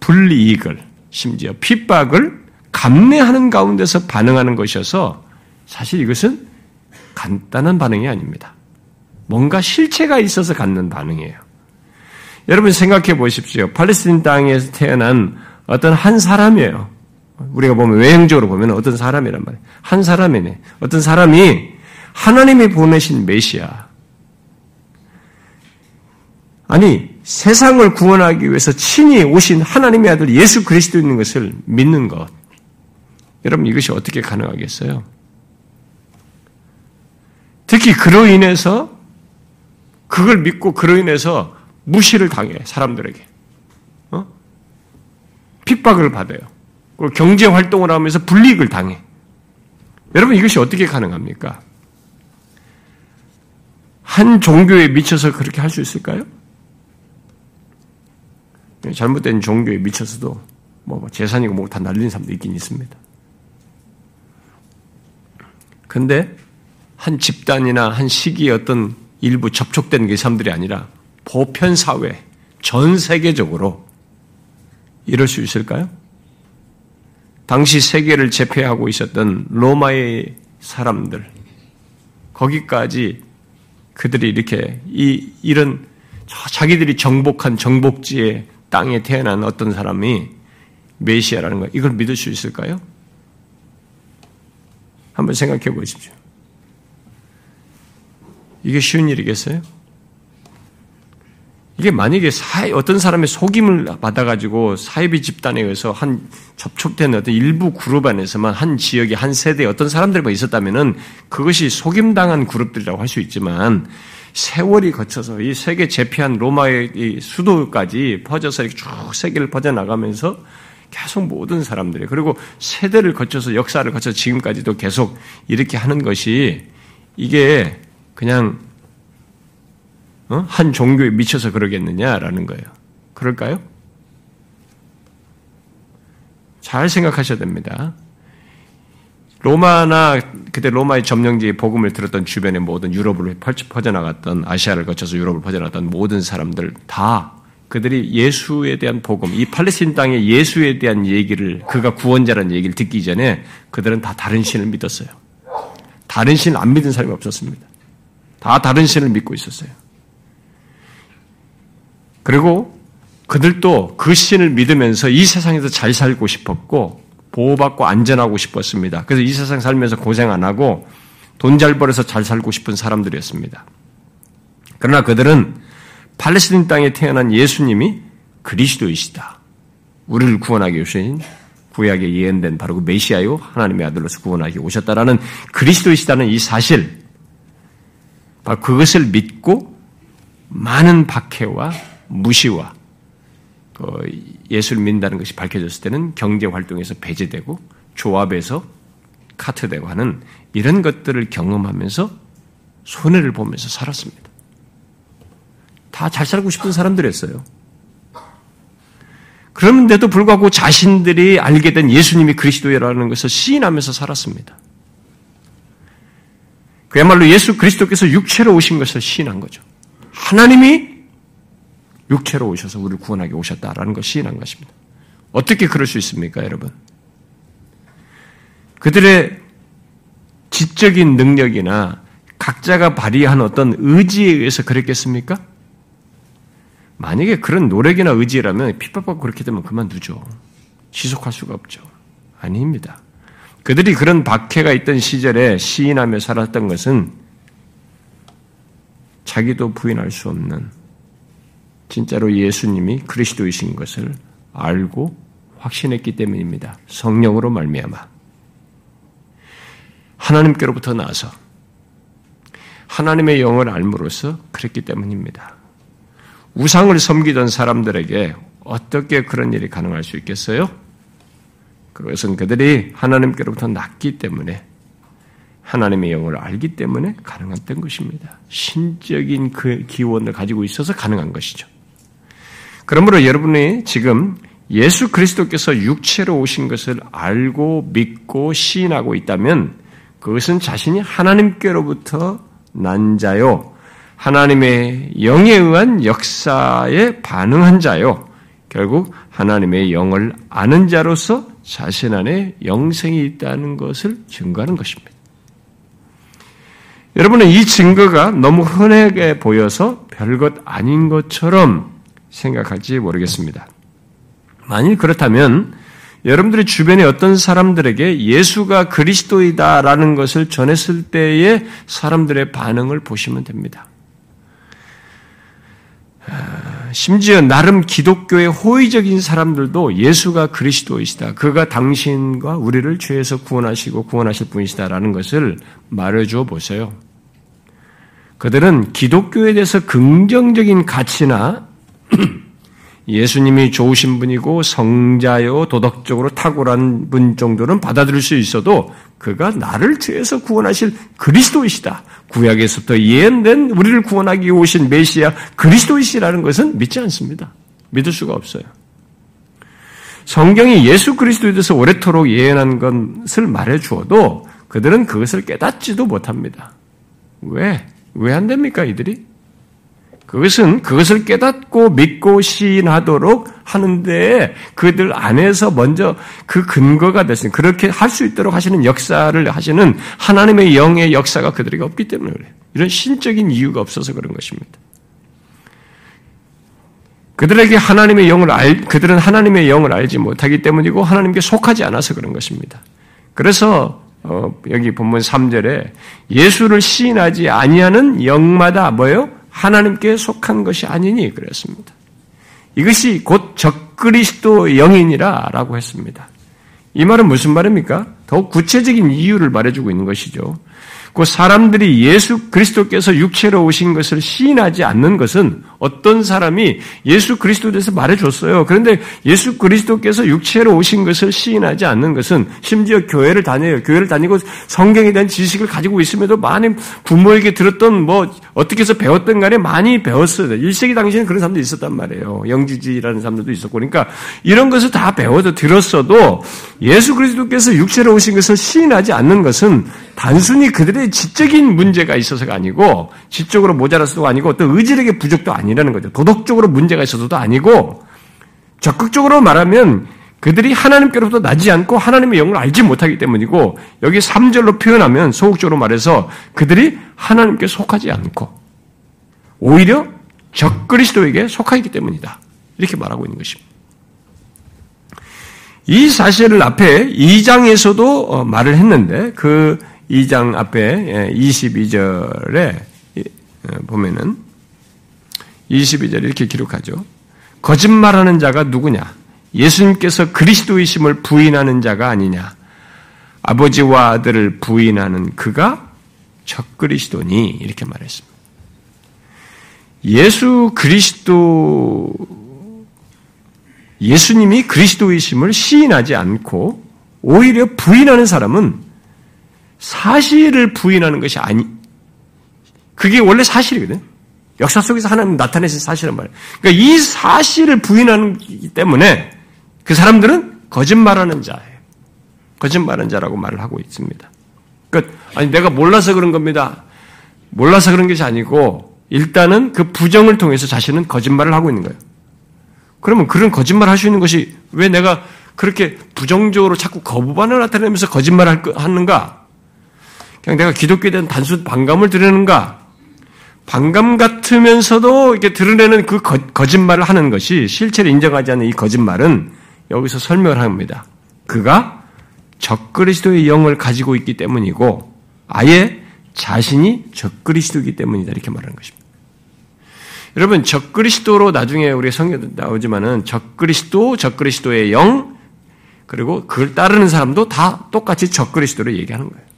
불이익을 심지어 핍박을 감내하는 가운데서 반응하는 것이어서 사실 이것은 간단한 반응이 아닙니다. 뭔가 실체가 있어서 갖는 반응이에요. 여러분 생각해 보십시오. 팔레스틴 땅에서 태어난 어떤 한 사람이에요. 우리가 보면 외형적으로 보면 어떤 사람이란 말이에요. 한 사람이네. 어떤 사람이 하나님이 보내신 메시아. 아니, 세상을 구원하기 위해서 친히 오신 하나님의 아들 예수 그리스도 있는 것을 믿는 것. 여러분, 이것이 어떻게 가능하겠어요? 특히 그로 인해서 그걸 믿고 그로 인해서 무시를 당해 사람들에게 어? 핍박을 받아요. 그리고 경제 활동을 하면서 불이익을 당해. 여러분 이것이 어떻게 가능합니까? 한 종교에 미쳐서 그렇게 할 수 있을까요? 잘못된 종교에 미쳐서도 뭐, 뭐 재산이고 뭐다 날린 사람도 있긴 있습니다. 근데 한 집단이나 한 시기에 어떤 일부 접촉된 그 사람들이 아니라 보편 사회, 전 세계적으로 이럴 수 있을까요? 당시 세계를 제패하고 있었던 로마의 사람들, 거기까지 그들이 이렇게 이, 이런 자기들이 정복한 정복지의 땅에 태어난 어떤 사람이 메시아라는 거, 이걸 믿을 수 있을까요? 한번 생각해 보십시오. 이게 쉬운 일이겠어요? 이게 만약에 사회, 어떤 사람의 속임을 받아가지고 사이비 집단에 의해서 한 접촉된 어떤 일부 그룹 안에서만 한 지역에 한 세대에 어떤 사람들만 있었다면은 그것이 속임당한 그룹들이라고 할 수 있지만 세월이 거쳐서 이 세계 제패한 로마의 수도까지 퍼져서 이렇게 쭉 세계를 퍼져나가면서 계속 모든 사람들이 그리고 세대를 거쳐서 역사를 거쳐서 지금까지도 계속 이렇게 하는 것이 이게 그냥 어? 한 종교에 미쳐서 그러겠느냐라는 거예요. 그럴까요? 잘 생각하셔야 됩니다. 로마나 그때 로마의 점령지의 복음을 들었던 주변의 모든 유럽을 퍼져나갔던 아시아를 거쳐서 유럽을 퍼져나갔던 모든 사람들 다 그들이 예수에 대한 복음, 이 팔레스틴 땅의 예수에 대한 얘기를 그가 구원자라는 얘기를 듣기 전에 그들은 다 다른 신을 믿었어요. 다른 신을 안 믿은 사람이 없었습니다. 다 다른 신을 믿고 있었어요. 그리고 그들도 그 신을 믿으면서 이 세상에서 잘 살고 싶었고 보호받고 안전하고 싶었습니다. 그래서 이 세상 살면서 고생 안 하고 돈 잘 벌어서 잘 살고 싶은 사람들이었습니다. 그러나 그들은 팔레스틴 땅에 태어난 예수님이 그리스도이시다. 우리를 구원하기 위해서 구약에 예언된 바로 그 메시아요 하나님의 아들로서 구원하기 오셨다라는 그리스도이시다는 이 사실 바로 그것을 믿고 많은 박해와 무시와 그 예수를 믿는다는 것이 밝혀졌을 때는 경제 활동에서 배제되고 조합에서 카트되고 하는 이런 것들을 경험하면서 손해를 보면서 살았습니다. 다 잘 살고 싶은 사람들이었어요. 그런데도 불구하고 자신들이 알게 된 예수님이 그리스도라는 것을 시인하면서 살았습니다. 그야말로 예수 그리스도께서 육체로 오신 것을 시인한 거죠. 하나님이 육체로 오셔서 우리를 구원하게 오셨다라는 것을 시인한 것입니다. 어떻게 그럴 수 있습니까, 여러분? 그들의 지적인 능력이나 각자가 발휘한 어떤 의지에 의해서 그랬겠습니까? 만약에 그런 노력이나 의지라면 핍박받고 그렇게 되면 그만두죠. 지속할 수가 없죠. 아닙니다. 그들이 그런 박해가 있던 시절에 시인하며 살았던 것은 자기도 부인할 수 없는 진짜로 예수님이 그리스도이신 것을 알고 확신했기 때문입니다. 성령으로 말미암아 하나님께로부터 나서 하나님의 영을 알므로써 그랬기 때문입니다. 우상을 섬기던 사람들에게 어떻게 그런 일이 가능할 수 있겠어요? 그것은 그들이 하나님께로부터 났기 때문에 하나님의 영을 알기 때문에 가능했던 것입니다. 신적인 그 기원을 가지고 있어서 가능한 것이죠. 그러므로 여러분이 지금 예수 그리스도께서 육체로 오신 것을 알고 믿고 시인하고 있다면 그것은 자신이 하나님께로부터 난 자요. 하나님의 영에 의한 역사에 반응한 자요. 결국 하나님의 영을 아는 자로서 자신 안에 영생이 있다는 것을 증거하는 것입니다. 여러분은 이 증거가 너무 흔하게 보여서 별것 아닌 것처럼 생각할지 모르겠습니다. 만일 그렇다면 여러분들의 주변에 어떤 사람들에게 예수가 그리스도이다라는 것을 전했을 때의 사람들의 반응을 보시면 됩니다. 아, 심지어 나름 기독교의 호의적인 사람들도 예수가 그리스도이시다. 그가 당신과 우리를 죄에서 구원하시고 구원하실 분이시다라는 것을 말해줘 보세요. 그들은 기독교에 대해서 긍정적인 가치나 예수님이 좋으신 분이고 성자요 도덕적으로 탁월한 분 정도는 받아들일 수 있어도 그가 나를 죄에서 구원하실 그리스도이시다. 구약에서부터 예언된 우리를 구원하기 오신 메시아 그리스도이시라는 것은 믿지 않습니다. 믿을 수가 없어요. 성경이 예수 그리스도에 대해서 오래도록 예언한 것을 말해 주어도 그들은 그것을 깨닫지도 못합니다. 왜? 왜 안 됩니까, 이들이? 그것은 그것을 깨닫고 믿고 시인하도록 하는데 그들 안에서 먼저 그 근거가 됐습니다. 그렇게 할 수 있도록 하시는 역사를 하시는 하나님의 영의 역사가 그들에게 없기 때문에 그래요. 이런 신적인 이유가 없어서 그런 것입니다. 그들에게 하나님의 영을 알, 그들은 하나님의 영을 알지 못하기 때문이고 하나님께 속하지 않아서 그런 것입니다. 그래서 어, 여기 본문 3절에 예수를 시인하지 아니하는 영마다 뭐요? 하나님께 속한 것이 아니니 그랬습니다. 이것이 곧 적그리스도 영인이라라고 했습니다. 이 말은 무슨 말입니까? 더욱 구체적인 이유를 말해주고 있는 것이죠. 그 사람들이 예수 그리스도께서 육체로 오신 것을 시인하지 않는 것은 어떤 사람이 예수 그리스도에 대해서 말해줬어요. 그런데 예수 그리스도께서 육체로 오신 것을 시인하지 않는 것은 심지어 교회를 다녀요. 교회를 다니고 성경에 대한 지식을 가지고 있음에도 많은 부모에게 들었던 뭐 어떻게 해서 배웠던 간에 많이 배웠어요. 1세기 당시에는 그런 사람도 있었단 말이에요. 영주지라는 사람들도 있었고. 그러니까 이런 것을 다 배워도 들었어도 예수 그리스도께서 육체로 오신 것을 시인하지 않는 것은 단순히 그들의 지적인 문제가 있어서가 아니고 지적으로 모자라서도 아니고 어떤 의지력의 부족도 아니라는 거죠. 도덕적으로 문제가 있어서도 아니고 적극적으로 말하면 그들이 하나님께로부터 나지 않고 하나님의 영을 알지 못하기 때문이고 여기 3절로 표현하면 소극적으로 말해서 그들이 하나님께 속하지 않고 오히려 적그리스도에게 속하기 때문이다. 이렇게 말하고 있는 것입니다. 이 사실을 앞에 2장에서도 어, 말을 했는데 그 2장 앞에 22절에 예, 어, 보면은 22절 이렇게 기록하죠. 거짓말하는 자가 누구냐? 예수님께서 그리스도이심을 부인하는 자가 아니냐? 아버지와 아들을 부인하는 그가 적그리스도니 이렇게 말했습니다. 예수 그리스도 예수님이 그리스도이심을 시인하지 않고 오히려 부인하는 사람은 사실을 부인하는 것이 아니, 그게 원래 사실이거든. 역사 속에서 하나님 나타내신 사실은 말이에요. 그러니까 이 사실을 부인하기 때문에 그 사람들은 거짓말하는 자예요. 거짓말하는 자라고 말을 하고 있습니다. 그러니까 아니 내가 몰라서 그런 겁니다. 몰라서 그런 것이 아니고 일단은 그 부정을 통해서 자신은 거짓말을 하고 있는 거예요. 그러면 그런 거짓말 할 수 있는 것이 왜 내가 그렇게 부정적으로 자꾸 거부반을 나타내면서 거짓말을 하는가? 그냥 내가 기독교에 대한 단순 반감을 드리는가? 반감 같으면서도 이렇게 드러내는 그 거, 거짓말을 하는 것이 실체를 인정하지 않는 이 거짓말은 여기서 설명을 합니다. 그가 적그리스도의 영을 가지고 있기 때문이고 아예 자신이 적그리스도이기 때문이다 이렇게 말하는 것입니다. 여러분 적그리스도로 나중에 우리 성경에 나오지만은 적그리스도, 적그리스도의 영 그리고 그걸 따르는 사람도 다 똑같이 적그리스도로 얘기하는 거예요.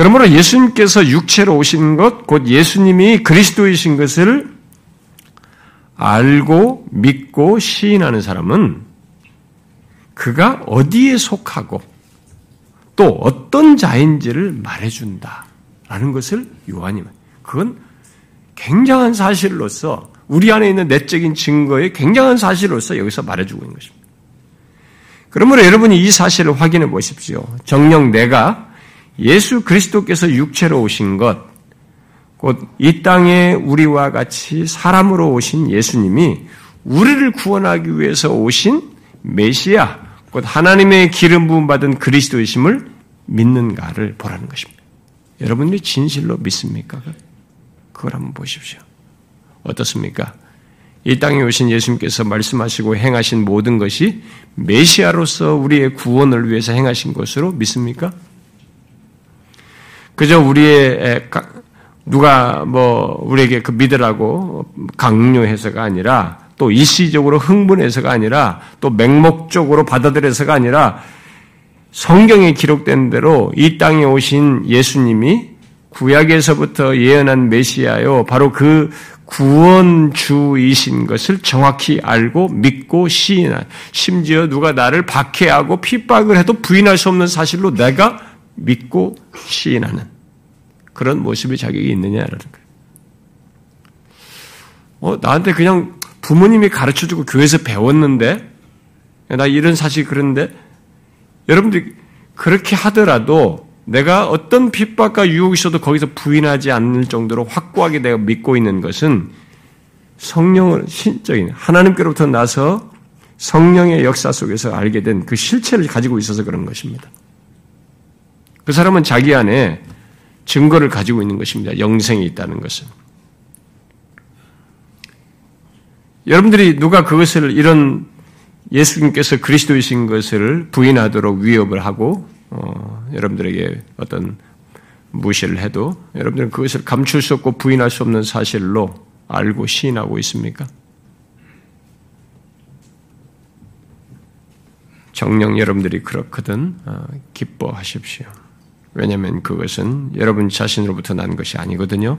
그러므로 예수님께서 육체로 오신 것, 곧 예수님이 그리스도이신 것을 알고 믿고 시인하는 사람은 그가 어디에 속하고 또 어떤 자인지를 말해준다라는 것을 요한이 그건 굉장한 사실로서 우리 안에 있는 내적인 증거의 굉장한 사실로서 여기서 말해주고 있는 것입니다. 그러므로 여러분이 이 사실을 확인해 보십시오. 정령 내가 예수 그리스도께서 육체로 오신 것, 곧 이 땅에 우리와 같이 사람으로 오신 예수님이 우리를 구원하기 위해서 오신 메시아, 곧 하나님의 기름 부음 받은 그리스도이심을 믿는가를 보라는 것입니다. 여러분들이 진실로 믿습니까? 그걸 한번 보십시오. 어떻습니까? 이 땅에 오신 예수님께서 말씀하시고 행하신 모든 것이 메시아로서 우리의 구원을 위해서 행하신 것으로 믿습니까? 그저 우리의 누가 뭐 우리에게 그 믿으라고 강요해서가 아니라 또 일시적으로 흥분해서가 아니라 또 맹목적으로 받아들여서가 아니라 성경에 기록된 대로 이 땅에 오신 예수님이 구약에서부터 예언한 메시아요. 바로 그 구원주이신 것을 정확히 알고 믿고 시인한 심지어 누가 나를 박해하고 핍박을 해도 부인할 수 없는 사실로 내가 믿고 시인하는 그런 모습이 자격이 있느냐라는 거예요. 어, 나한테 그냥 부모님이 가르쳐 주고 교회에서 배웠는데, 나 이런 사실 그런데, 여러분들이 그렇게 하더라도 내가 어떤 핍박과 유혹이 있어도 거기서 부인하지 않을 정도로 확고하게 내가 믿고 있는 것은 성령을 신적인 하나님께로부터 나서 성령의 역사 속에서 알게 된 그 실체를 가지고 있어서 그런 것입니다. 그 사람은 자기 안에 증거를 가지고 있는 것입니다. 영생이 있다는 것은. 여러분들이 누가 그것을 이런 예수님께서 그리스도이신 것을 부인하도록 위협을 하고 어, 여러분들에게 어떤 무시를 해도 여러분들은 그것을 감출 수 없고 부인할 수 없는 사실로 알고 시인하고 있습니까? 정령 여러분들이 그렇거든 어, 기뻐하십시오. 왜냐하면 그것은 여러분 자신으로부터 난 것이 아니거든요.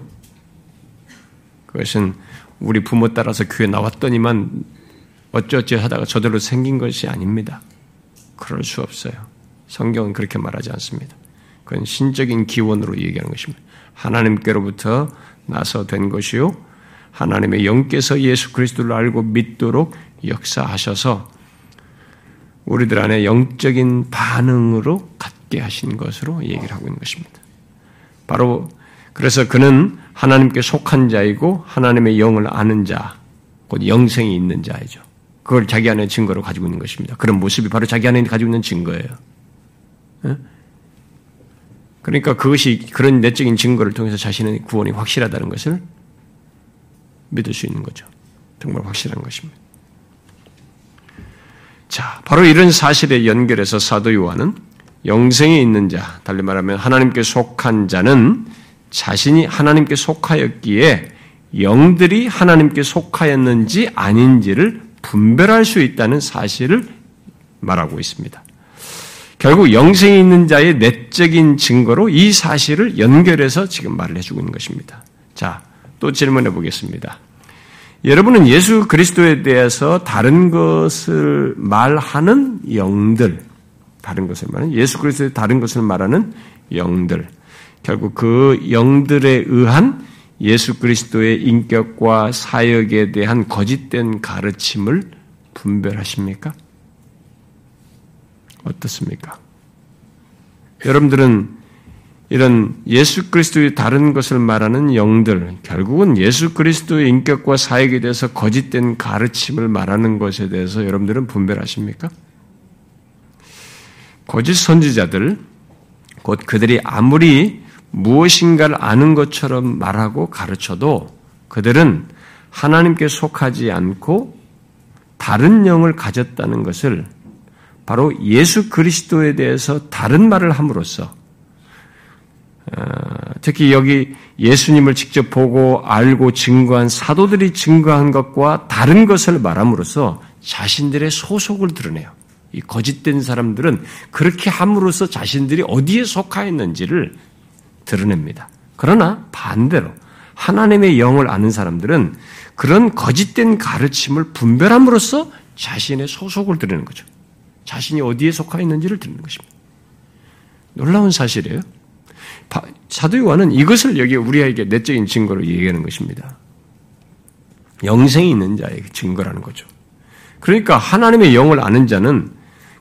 그것은 우리 부모 따라서 교회 나왔더니만 어쩌어찌 하다가 저절로 생긴 것이 아닙니다. 그럴 수 없어요. 성경은 그렇게 말하지 않습니다. 그건 신적인 기원으로 얘기하는 것입니다. 하나님께로부터 나서 된 것이요. 하나님의 영께서 예수 그리스도를 알고 믿도록 역사하셔서 우리들 안에 영적인 반응으로 갖 게 하신 것으로 얘기를 하고 있는 것입니다. 바로 그래서 그는 하나님께 속한 자이고 하나님의 영을 아는 자, 곧 영생이 있는 자이죠. 그걸 자기 안에 증거로 가지고 있는 것입니다. 그런 모습이 바로 자기 안에 가지고 있는 증거예요. 그러니까 그것이 그런 내적인 증거를 통해서 자신의 구원이 확실하다는 것을 믿을 수 있는 거죠. 정말 확실한 것입니다. 자, 바로 이런 사실에 연결해서 사도 요한은 영생에 있는 자, 달리 말하면 하나님께 속한 자는 자신이 하나님께 속하였기에 영들이 하나님께 속하였는지 아닌지를 분별할 수 있다는 사실을 말하고 있습니다. 결국 영생이 있는 자의 내적인 증거로 이 사실을 연결해서 지금 말을 해주고 있는 것입니다. 자, 또 질문해 보겠습니다. 여러분은 예수 그리스도에 대해서 다른 것을 말하는 영들, 다른 것을 말하는 예수 그리스도의 다른 것을 말하는 영들, 결국 그 영들에 의한 예수 그리스도의 인격과 사역에 대한 거짓된 가르침을 분별하십니까? 어떻습니까? 여러분들은 이런 예수 그리스도의 다른 것을 말하는 영들, 결국은 예수 그리스도의 인격과 사역에 대해서 거짓된 가르침을 말하는 것에 대해서 여러분들은 분별하십니까? 거짓 선지자들, 곧 그들이 아무리 무엇인가를 아는 것처럼 말하고 가르쳐도 그들은 하나님께 속하지 않고 다른 영을 가졌다는 것을 바로 예수 그리스도에 대해서 다른 말을 함으로써 어, 특히 여기 예수님을 직접 보고 알고 증거한 사도들이 증거한 것과 다른 것을 말함으로써 자신들의 소속을 드러내요. 이 거짓된 사람들은 그렇게 함으로써 자신들이 어디에 속하였는지를 드러냅니다. 그러나 반대로 하나님의 영을 아는 사람들은 그런 거짓된 가르침을 분별함으로써 자신의 소속을 드리는 거죠. 자신이 어디에 속하 있는지를 듣는 것입니다. 놀라운 사실이에요. 사도 요한은 이것을 여기 우리에게 내적인 증거로 얘기하는 것입니다. 영생이 있는 자의 증거라는 거죠. 그러니까 하나님의 영을 아는 자는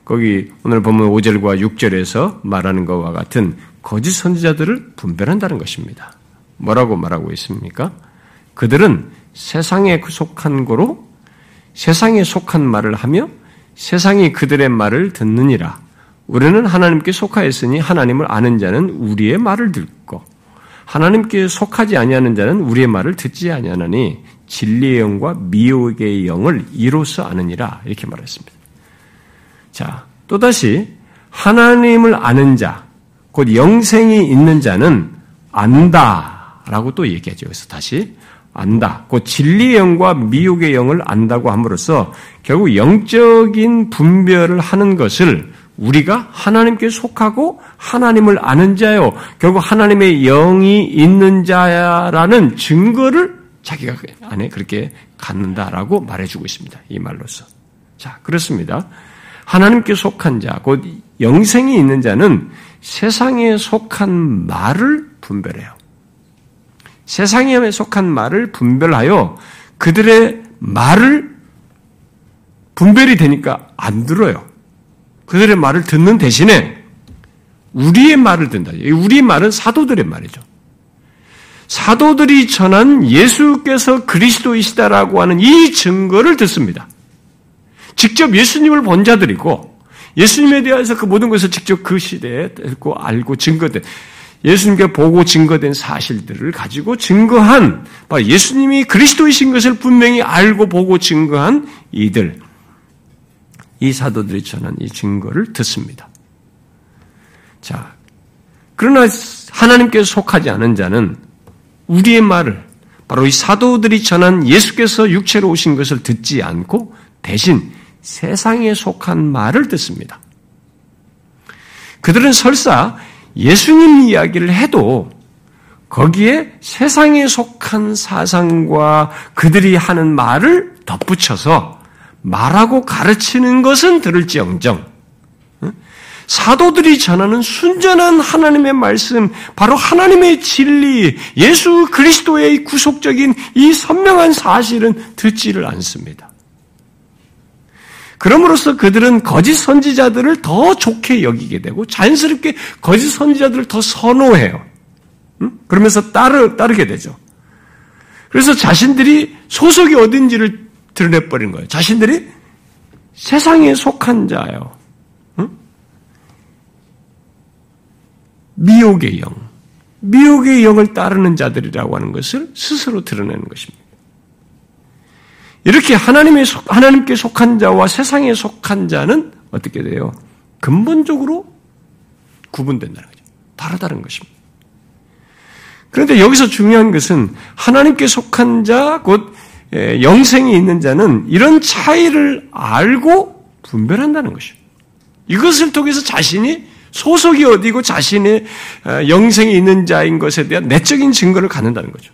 거기 오늘 보면 5절과 6절에서 말하는 것과 같은 거짓 선지자들을 분별한다는 것입니다. 뭐라고 말하고 있습니까? 그들은 세상에 속한 거로 세상에 속한 말을 하며 세상이 그들의 말을 듣느니라. 우리는 하나님께 속하였으니 하나님을 아는 자는 우리의 말을 듣고 하나님께 속하지 아니하는 자는 우리의 말을 듣지 아니하나니 진리의 영과 미혹의 영을 이로써 아느니라 이렇게 말했습니다. 자, 또다시 하나님을 아는 자, 곧 영생이 있는 자는 안다라고 또 얘기하죠. 그래서 다시 안다. 곧 진리의 영과 미혹의 영을 안다고 함으로써 결국 영적인 분별을 하는 것을 우리가 하나님께 속하고 하나님을 아는 자요. 결국 하나님의 영이 있는 자라는 증거를 자기가 안에 그렇게 갖는다라고 말해주고 있습니다. 이 말로서. 자, 그렇습니다. 하나님께 속한 자, 곧 영생이 있는 자는 세상에 속한 말을 분별해요. 세상에 속한 말을 분별하여 그들의 말을 분별이 되니까 안 들어요. 그들의 말을 듣는 대신에 우리의 말을 듣는다. 우리의 말은 사도들의 말이죠. 사도들이 전한 예수께서 그리스도이시다라고 하는 이 증거를 듣습니다. 직접 예수님을 본 자들이고 예수님에 대해서 그 모든 것을 직접 그 시대에 듣고 알고 증거된 예수님께 보고 증거된 사실들을 가지고 증거한 예수님이 그리스도이신 것을 분명히 알고 보고 증거한 이들 이 사도들이 전한 이 증거를 듣습니다. 자, 그러나 하나님께 속하지 않은 자는 우리의 말을 바로 이 사도들이 전한 예수께서 육체로 오신 것을 듣지 않고 대신 세상에 속한 말을 듣습니다. 그들은 설사 예수님 이야기를 해도 거기에 세상에 속한 사상과 그들이 하는 말을 덧붙여서 말하고 가르치는 것은 들을지언정 사도들이 전하는 순전한 하나님의 말씀, 바로 하나님의 진리, 예수 그리스도의 구속적인 이 선명한 사실은 듣지를 않습니다. 그럼으로써 그들은 거짓 선지자들을 더 좋게 여기게 되고 자연스럽게 거짓 선지자들을 더 선호해요. 그러면서 따르, 따르게 되죠. 그래서 자신들이 소속이 어딘지를 드러내버린 거예요. 자신들이 세상에 속한 자예요. 미혹의 영, 미혹의 영을 따르는 자들이라고 하는 것을 스스로 드러내는 것입니다. 이렇게 하나님의 속, 하나님께 속한 자와 세상에 속한 자는 어떻게 돼요? 근본적으로 구분된다는 거죠. 다르다는 것입니다. 그런데 여기서 중요한 것은 하나님께 속한 자, 곧 영생이 있는 자는 이런 차이를 알고 분별한다는 것이죠. 이것을 통해서 자신이 소속이 어디고 자신의 어, 영생이 있는 자인 것에 대한 내적인 증거를 갖는다는 거죠.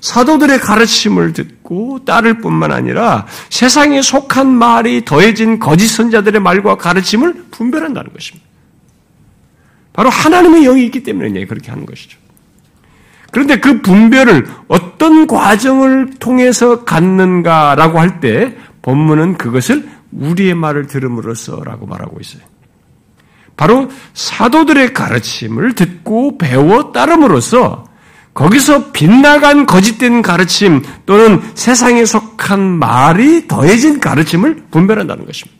사도들의 가르침을 듣고 따를 뿐만 아니라 세상에 속한 말이 더해진 거짓 선자들의 말과 가르침을 분별한다는 것입니다. 바로 하나님의 영이 있기 때문에 그렇게 하는 것이죠. 그런데 그 분별을 어떤 과정을 통해서 갖는가라고 할 때 본문은 그것을 우리의 말을 들음으로써라고 말하고 있어요. 바로 사도들의 가르침을 듣고 배워 따름으로써 거기서 빗나간 거짓된 가르침 또는 세상에 속한 말이 더해진 가르침을 분별한다는 것입니다.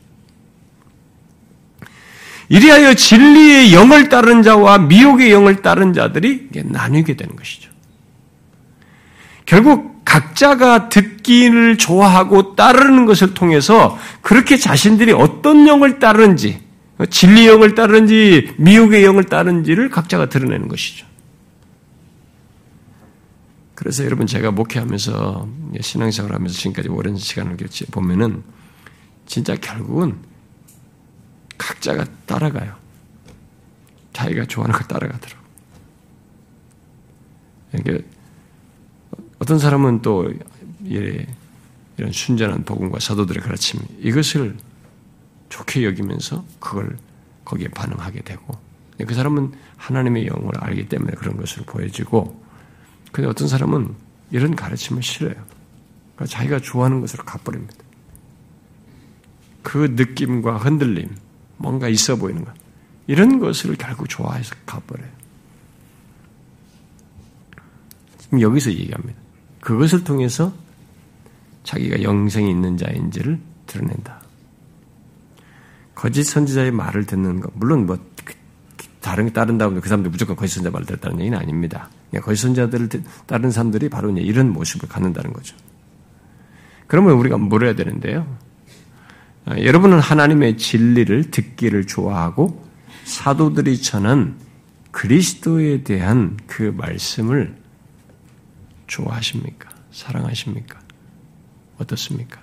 이리하여 진리의 영을 따른 자와 미혹의 영을 따른 자들이 나뉘게 되는 것이죠. 결국 각자가 듣기를 좋아하고 따르는 것을 통해서 그렇게 자신들이 어떤 영을 따르는지 진리 영을 따르는지 미혹의 영을 따르는지를 각자가 드러내는 것이죠. 그래서 여러분 제가 목회하면서 신앙생활 하면서 지금까지 오랜 시간을 보면은 진짜 결국은 각자가 따라가요. 자기가 좋아하는 걸 따라가더라고. 이게 어떤 사람은 또 이런 순전한 복음과 사도들의 가르침 이것을 좋게 여기면서 그걸 거기에 반응하게 되고 그 사람은 하나님의 영을 알기 때문에 그런 것을 보여지고 근데 어떤 사람은 이런 가르침을 싫어요. 그러니까 자기가 좋아하는 것으로 가버립니다. 그 느낌과 흔들림, 뭔가 있어 보이는 것, 이런 것을 결국 좋아해서 가버려요. 지금 여기서 얘기합니다. 그것을 통해서 자기가 영생이 있는 자인지를 드러낸다. 거짓 선지자의 말을 듣는 것, 물론 뭐 다른 게 따른다고 그 사람들 무조건 거짓 선자 말을 듣다는 얘기는 아닙니다. 거짓 선자들을 따른 사람들이 바로 이런 모습을 갖는다는 거죠. 그러면 우리가 뭘 해야 되는데요? 아, 여러분은 하나님의 진리를 듣기를 좋아하고 사도들이 전한 그리스도에 대한 그 말씀을 좋아하십니까? 사랑하십니까? 어떻습니까?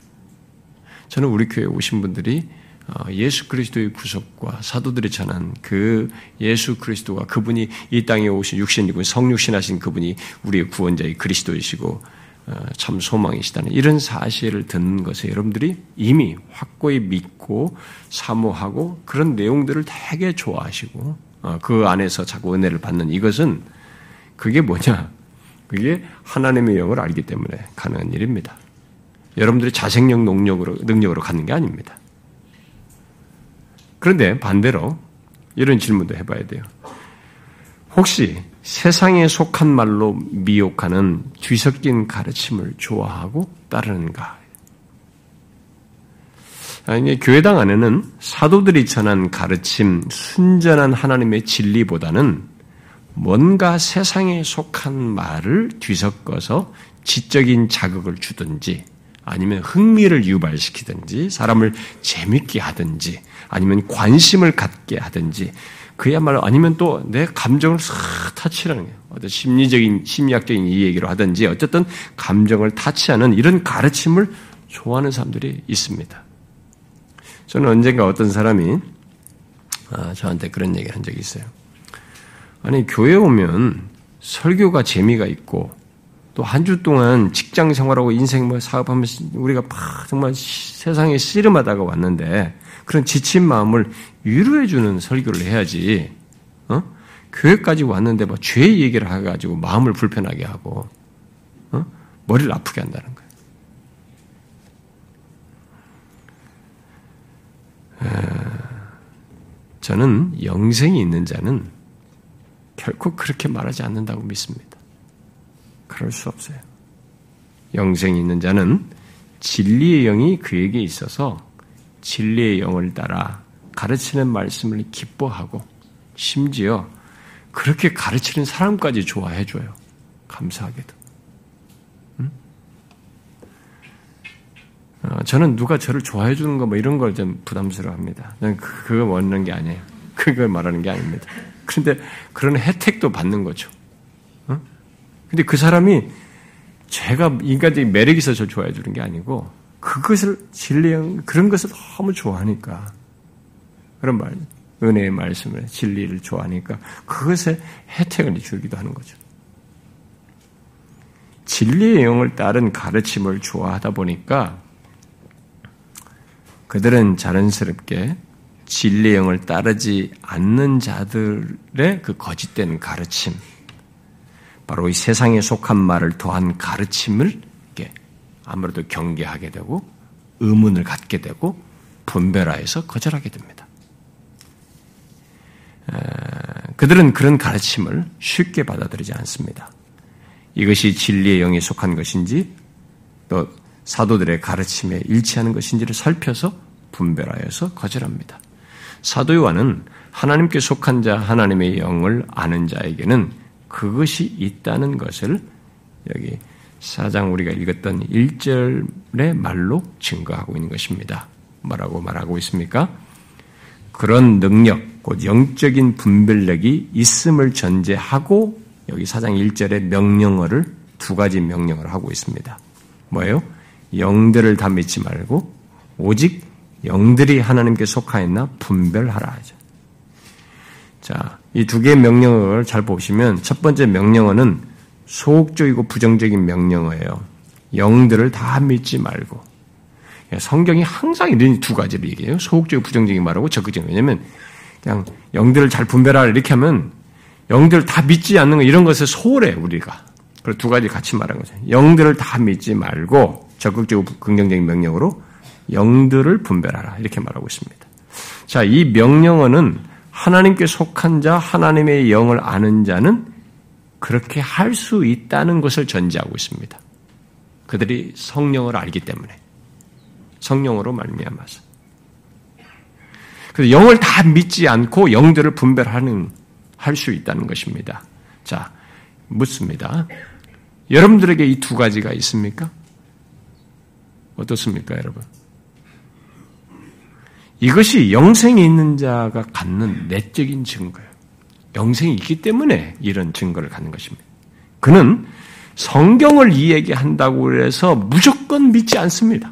저는 우리 교회에 오신 분들이 어, 예수 그리스도의 구속과 사도들이 전한 그 예수 그리스도가 그분이 이 땅에 오신 육신이고 성육신하신 그분이 우리의 구원자의 그리스도이시고 어, 참 소망이시다는 이런 사실을 듣는 것에 여러분들이 이미 확고히 믿고 사모하고 그런 내용들을 되게 좋아하시고 어, 그 안에서 자꾸 은혜를 받는 이것은 그게 뭐냐? 그게 하나님의 영을 알기 때문에 가능한 일입니다. 여러분들이 자생력 능력으로 능력으로 갖는 게 아닙니다. 그런데 반대로 이런 질문도 해봐야 돼요. 혹시 세상에 속한 말로 미혹하는 뒤섞인 가르침을 좋아하고 따르는가? 아니, 교회당 안에는 사도들이 전한 가르침, 순전한 하나님의 진리보다는 뭔가 세상에 속한 말을 뒤섞어서 지적인 자극을 주든지 아니면 흥미를 유발시키든지 사람을 재밌게 하든지 아니면 관심을 갖게 하든지 그야말로 아니면 또 내 감정을 싹 타치라는 거예요. 어떤 심리적인 심리학적인 이 얘기로 하든지 어쨌든 감정을 타치하는 이런 가르침을 좋아하는 사람들이 있습니다. 저는 언젠가 어떤 사람이 아, 저한테 그런 얘기를 한 적이 있어요. 아니 교회 오면 설교가 재미가 있고 또 한 주 동안 직장 생활하고 인생 뭐 사업하면서 우리가 막 정말 세상에 씨름하다가 왔는데 그런 지친 마음을 위로해주는 설교를 해야지. 어? 교회까지 왔는데 뭐죄 얘기를 해가지고 마음을 불편하게 하고 어? 머리를 아프게 한다는 거예요. 저는 영생이 있는 자는 결코 그렇게 말하지 않는다고 믿습니다. 그럴 수 없어요. 영생이 있는 자는 진리의 영이 그에게 있어서 진리의 영을 따라 가르치는 말씀을 기뻐하고 심지어 그렇게 가르치는 사람까지 좋아해줘요. 감사하게도. 응? 어, 저는 누가 저를 좋아해주는 거 뭐 이런 걸 좀 부담스러워합니다. 저는 그, 그거 원하는 게 아니에요. 그걸 말하는 게 아닙니다. 그런데 그런 혜택도 받는 거죠. 어? 근데 그 사람이 제가 인간적인 매력이 있어서 좋아해 주는 게 아니고 그것을 진리 그런 것을 너무 좋아하니까 그런 말 은혜의 말씀을 진리를 좋아하니까 그것에 혜택을 주기도 하는 거죠. 진리의 영을 따른 가르침을 좋아하다 보니까 그들은 자연스럽게 진리의 영을 따르지 않는 자들의 그 거짓된 가르침, 바로 이 세상에 속한 말을 더한 가르침을 아무래도 경계하게 되고 의문을 갖게 되고 분별하여서 거절하게 됩니다. 그들은 그런 가르침을 쉽게 받아들이지 않습니다. 이것이 진리의 영에 속한 것인지 또 사도들의 가르침에 일치하는 것인지를 살펴서 분별하여서 거절합니다. 사도 요한은 하나님께 속한 자 하나님의 영을 아는 자에게는 그것이 있다는 것을 여기 사장 우리가 읽었던 1절의 말로 증거하고 있는 것입니다. 뭐라고 말하고 있습니까? 그런 능력, 곧 영적인 분별력이 있음을 전제하고 여기 사장 1절의 명령어를 두 가지 명령을 하고 있습니다. 뭐예요? 영들을 다 믿지 말고 오직 영들이 하나님께 속하였나 분별하라 하죠. 자, 이 두 개의 명령어를 잘 보시면 첫 번째 명령어는 소극적이고 부정적인 명령어예요. 영들을 다 믿지 말고. 성경이 항상 이런 두 가지를 얘기해요. 소극적이고 부정적인 말하고 적극적인. 왜냐면 그냥 영들을 잘 분별하라 이렇게 하면 영들을 다 믿지 않는 거 이런 것을 소홀해 우리가. 그리고 두 가지 같이 말한 거죠. 영들을 다 믿지 말고 적극적이고 긍정적인 명령으로 영들을 분별하라. 이렇게 말하고 있습니다. 자, 이 명령어는 하나님께 속한 자, 하나님의 영을 아는 자는 그렇게 할 수 있다는 것을 전제하고 있습니다. 그들이 성령을 알기 때문에. 성령으로 말미암아서. 그래서 영을 다 믿지 않고 영들을 분별하는 할 수 있다는 것입니다. 자, 묻습니다. 여러분들에게 이 두 가지가 있습니까? 어떻습니까, 여러분? 이것이 영생이 있는 자가 갖는 내적인 증거예요. 영생이 있기 때문에 이런 증거를 갖는 것입니다. 그는 성경을 이야기한다고 해서 무조건 믿지 않습니다.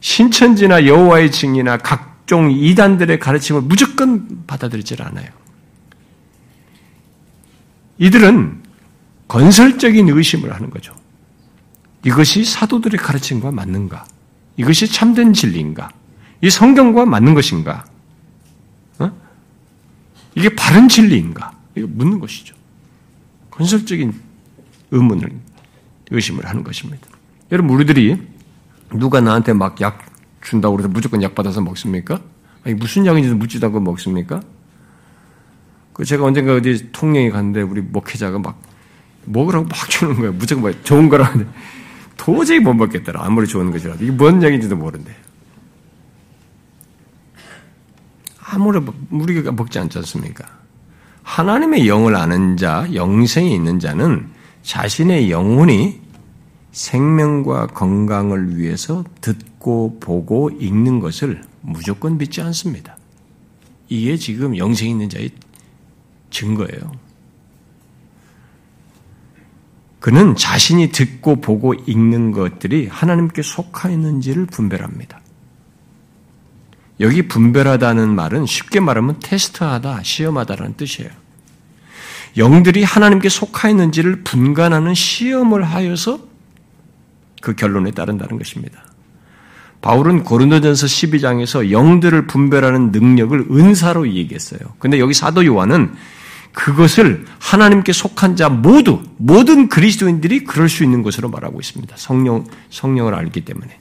신천지나 여호와의 증이나 각종 이단들의 가르침을 무조건 받아들이질 않아요. 이들은 건설적인 의심을 하는 거죠. 이것이 사도들의 가르침과 맞는가? 이것이 참된 진리인가? 이 성경과 맞는 것인가? 어? 이게 바른 진리인가? 이거 묻는 것이죠. 건설적인 의문을, 의심을 하는 것입니다. 여러분, 우리들이 누가 나한테 막 약 준다고 그래서 무조건 약 받아서 먹습니까? 아니, 무슨 약인지도 묻지도 않고 먹습니까? 그 제가 언젠가 어디 통영에 갔는데 우리 목회자가 막 먹으라고 막 주는 거예요. 무조건 막 좋은 거라 하는데 도저히 못 먹겠더라. 아무리 좋은 것이라도. 이게 뭔 얘기인지도 모른대. 아무리 우리가 먹지 않지 않습니까? 하나님의 영을 아는 자, 영생이 있는 자는 자신의 영혼이 생명과 건강을 위해서 듣고 보고 읽는 것을 무조건 믿지 않습니다. 이게 지금 영생 있는 자의 증거예요. 그는 자신이 듣고 보고 읽는 것들이 하나님께 속하 있는지를 분별합니다. 여기 분별하다는 말은 쉽게 말하면 테스트하다, 시험하다라는 뜻이에요. 영들이 하나님께 속하 있는지를 분간하는 시험을 하여서 그 결론에 따른다는 것입니다. 바울은 고린도전서 12장에서 영들을 분별하는 능력을 은사로 얘기했어요. 근데 여기 사도 요한은 그것을 하나님께 속한 자 모두 모든 그리스도인들이 그럴 수 있는 것으로 말하고 있습니다. 성령 성령을 알기 때문에.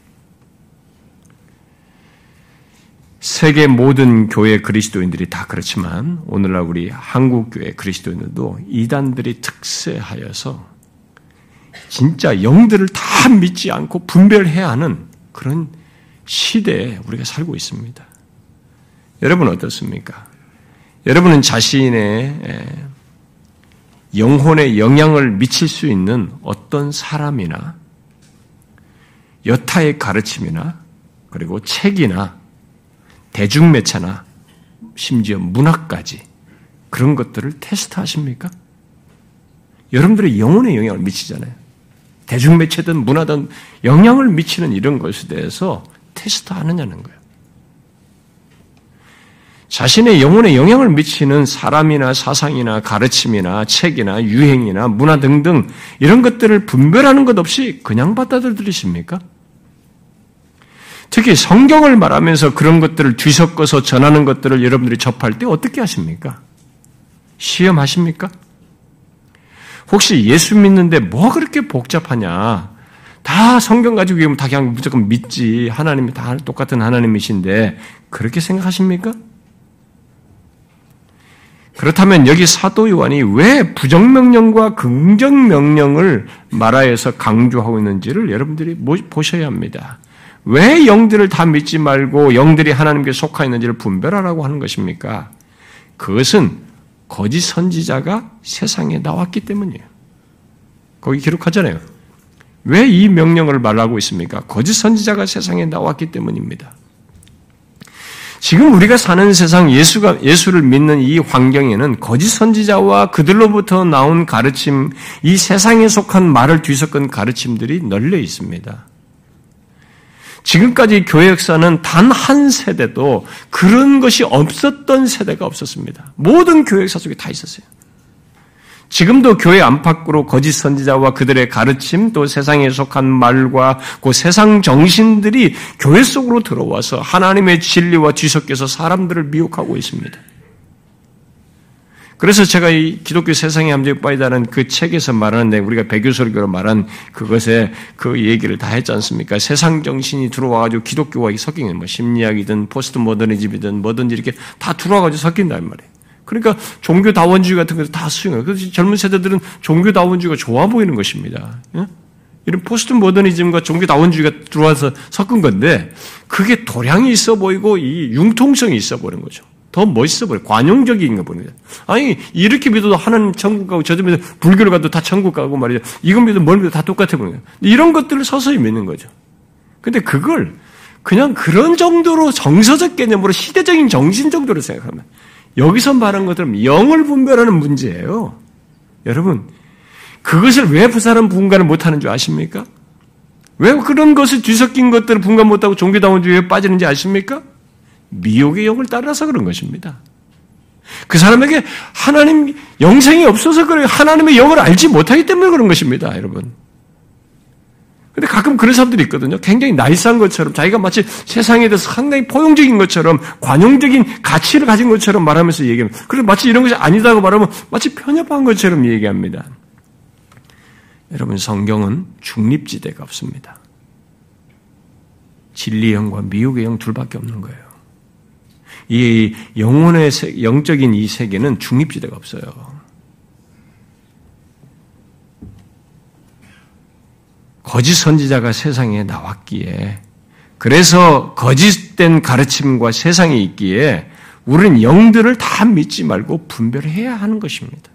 세계 모든 교회 그리스도인들이 다 그렇지만 오늘날 우리 한국 교회 그리스도인들도 이단들이 특세하여서 진짜 영들을 다 믿지 않고 분별해야 하는 그런 시대에 우리가 살고 있습니다. 여러분 어떻습니까? 여러분은 자신의 영혼에 영향을 미칠 수 있는 어떤 사람이나 여타의 가르침이나 그리고 책이나 대중매체나 심지어 문학까지 그런 것들을 테스트하십니까? 여러분들의 영혼에 영향을 미치잖아요. 대중매체든 문화든 영향을 미치는 이런 것에 대해서 테스트하느냐는 거예요. 자신의 영혼에 영향을 미치는 사람이나 사상이나 가르침이나 책이나 유행이나 문화 등등 이런 것들을 분별하는 것 없이 그냥 받아들이십니까? 특히 성경을 말하면서 그런 것들을 뒤섞어서 전하는 것들을 여러분들이 접할 때 어떻게 하십니까? 시험하십니까? 혹시 예수 믿는데 뭐 그렇게 복잡하냐? 다 성경 가지고 얘기하면 다 그냥 무조건 믿지. 하나님이 다 똑같은 하나님이신데 그렇게 생각하십니까? 그렇다면 여기 사도 요한이 왜 부정명령과 긍정명령을 말하여서 강조하고 있는지를 여러분들이 보셔야 합니다. 왜 영들을 다 믿지 말고 영들이 하나님께 속하 있는지를 분별하라고 하는 것입니까? 그것은 거짓 선지자가 세상에 나왔기 때문이에요. 거기 기록하잖아요. 왜 이 명령을 말하고 있습니까? 거짓 선지자가 세상에 나왔기 때문입니다. 지금 우리가 사는 세상 예수가 예수를 믿는 이 환경에는 거짓 선지자와 그들로부터 나온 가르침, 이 세상에 속한 말을 뒤섞은 가르침들이 널려 있습니다. 지금까지 교회 역사는 단 한 세대도 그런 것이 없었던 세대가 없었습니다. 모든 교회 역사 속에 다 있었어요. 지금도 교회 안팎으로 거짓 선지자와 그들의 가르침 또 세상에 속한 말과 그 세상 정신들이 교회 속으로 들어와서 하나님의 진리와 뒤섞여서 사람들을 미혹하고 있습니다. 그래서 제가 이 기독교 세상의 함정에 빠이다는 그 책에서 말하는데 우리가 배교설교로 말한 그것에 그 얘기를 다 했지 않습니까? 세상 정신이 들어와가지고 기독교와 섞이는 뭐 심리학이든 포스트 모더니즘이든 뭐든지 이렇게 다 들어와가지고 섞인단 말이에요. 그러니까 종교 다원주의 같은 것을 다 수용해요. 그래서 젊은 세대들은 종교 다원주의가 좋아 보이는 것입니다. 예? 이런 포스트 모더니즘과 종교 다원주의가 들어와서 섞은 건데 그게 도량이 있어 보이고 이 융통성이 있어 보이는 거죠. 더 멋있어 보여. 관용적인 거 보는 거예요. 아니, 이렇게 믿어도 하나님 천국 가고 저 집에서 불교를 가도 다 천국 가고 말이죠. 이건 믿어도 뭘 믿어도 다 똑같아 보는 거예요. 이런 것들을 서서히 믿는 거죠. 근데 그걸 그냥 그런 정도로 정서적 개념으로 시대적인 정신 정도로 생각하면 여기서 말한 것처럼 영을 분별하는 문제예요. 여러분, 그것을 왜 부사람 분간을 못하는 줄 아십니까? 왜 그런 것을 뒤섞인 것들을 분간 못하고 종교다원주의에 빠지는지 아십니까? 미혹의 영을 따라서 그런 것입니다. 그 사람에게 하나님 영생이 없어서 그래 하나님의 영을 알지 못하기 때문에 그런 것입니다, 여러분. 근데 가끔 그런 사람들이 있거든요. 굉장히 나이스한 것처럼 자기가 마치 세상에 대해서 상당히 포용적인 것처럼 관용적인 가치를 가진 것처럼 말하면서 얘기합니다. 그래서 마치 이런 것이 아니다고 말하면 마치 편협한 것처럼 얘기합니다. 여러분 성경은 중립지대가 없습니다. 진리의 영과 미혹의 영 둘밖에 없는 거예요. 이 영혼의 영적인 이 세계는 중립지대가 없어요. 거짓 선지자가 세상에 나왔기에 그래서 거짓된 가르침과 세상에 있기에 우리는 영들을 다 믿지 말고 분별해야 하는 것입니다.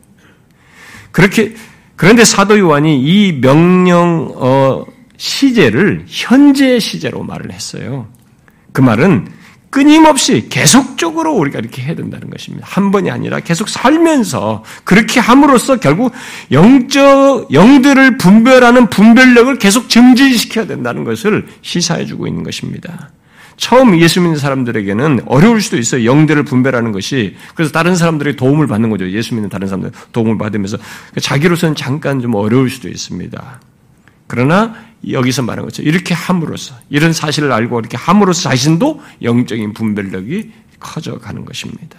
그렇게 그런데 사도 요한이 이 명령 어, 시제를 현재 시제로 말을 했어요. 그 말은 끊임없이 계속적으로 우리가 이렇게 해야 된다는 것입니다. 한 번이 아니라 계속 살면서 그렇게 함으로써 결국 영적 영들을 분별하는 분별력을 계속 증진시켜야 된다는 것을 시사해 주고 있는 것입니다. 처음 예수 믿는 사람들에게는 어려울 수도 있어요. 영들을 분별하는 것이. 그래서 다른 사람들의 도움을 받는 거죠. 예수 믿는 다른 사람들 도움을 받으면서 자기로서는 잠깐 좀 어려울 수도 있습니다. 그러나 여기서 말한 것처럼 이렇게 함으로써 이런 사실을 알고 이렇게 함으로써 자신도 영적인 분별력이 커져가는 것입니다.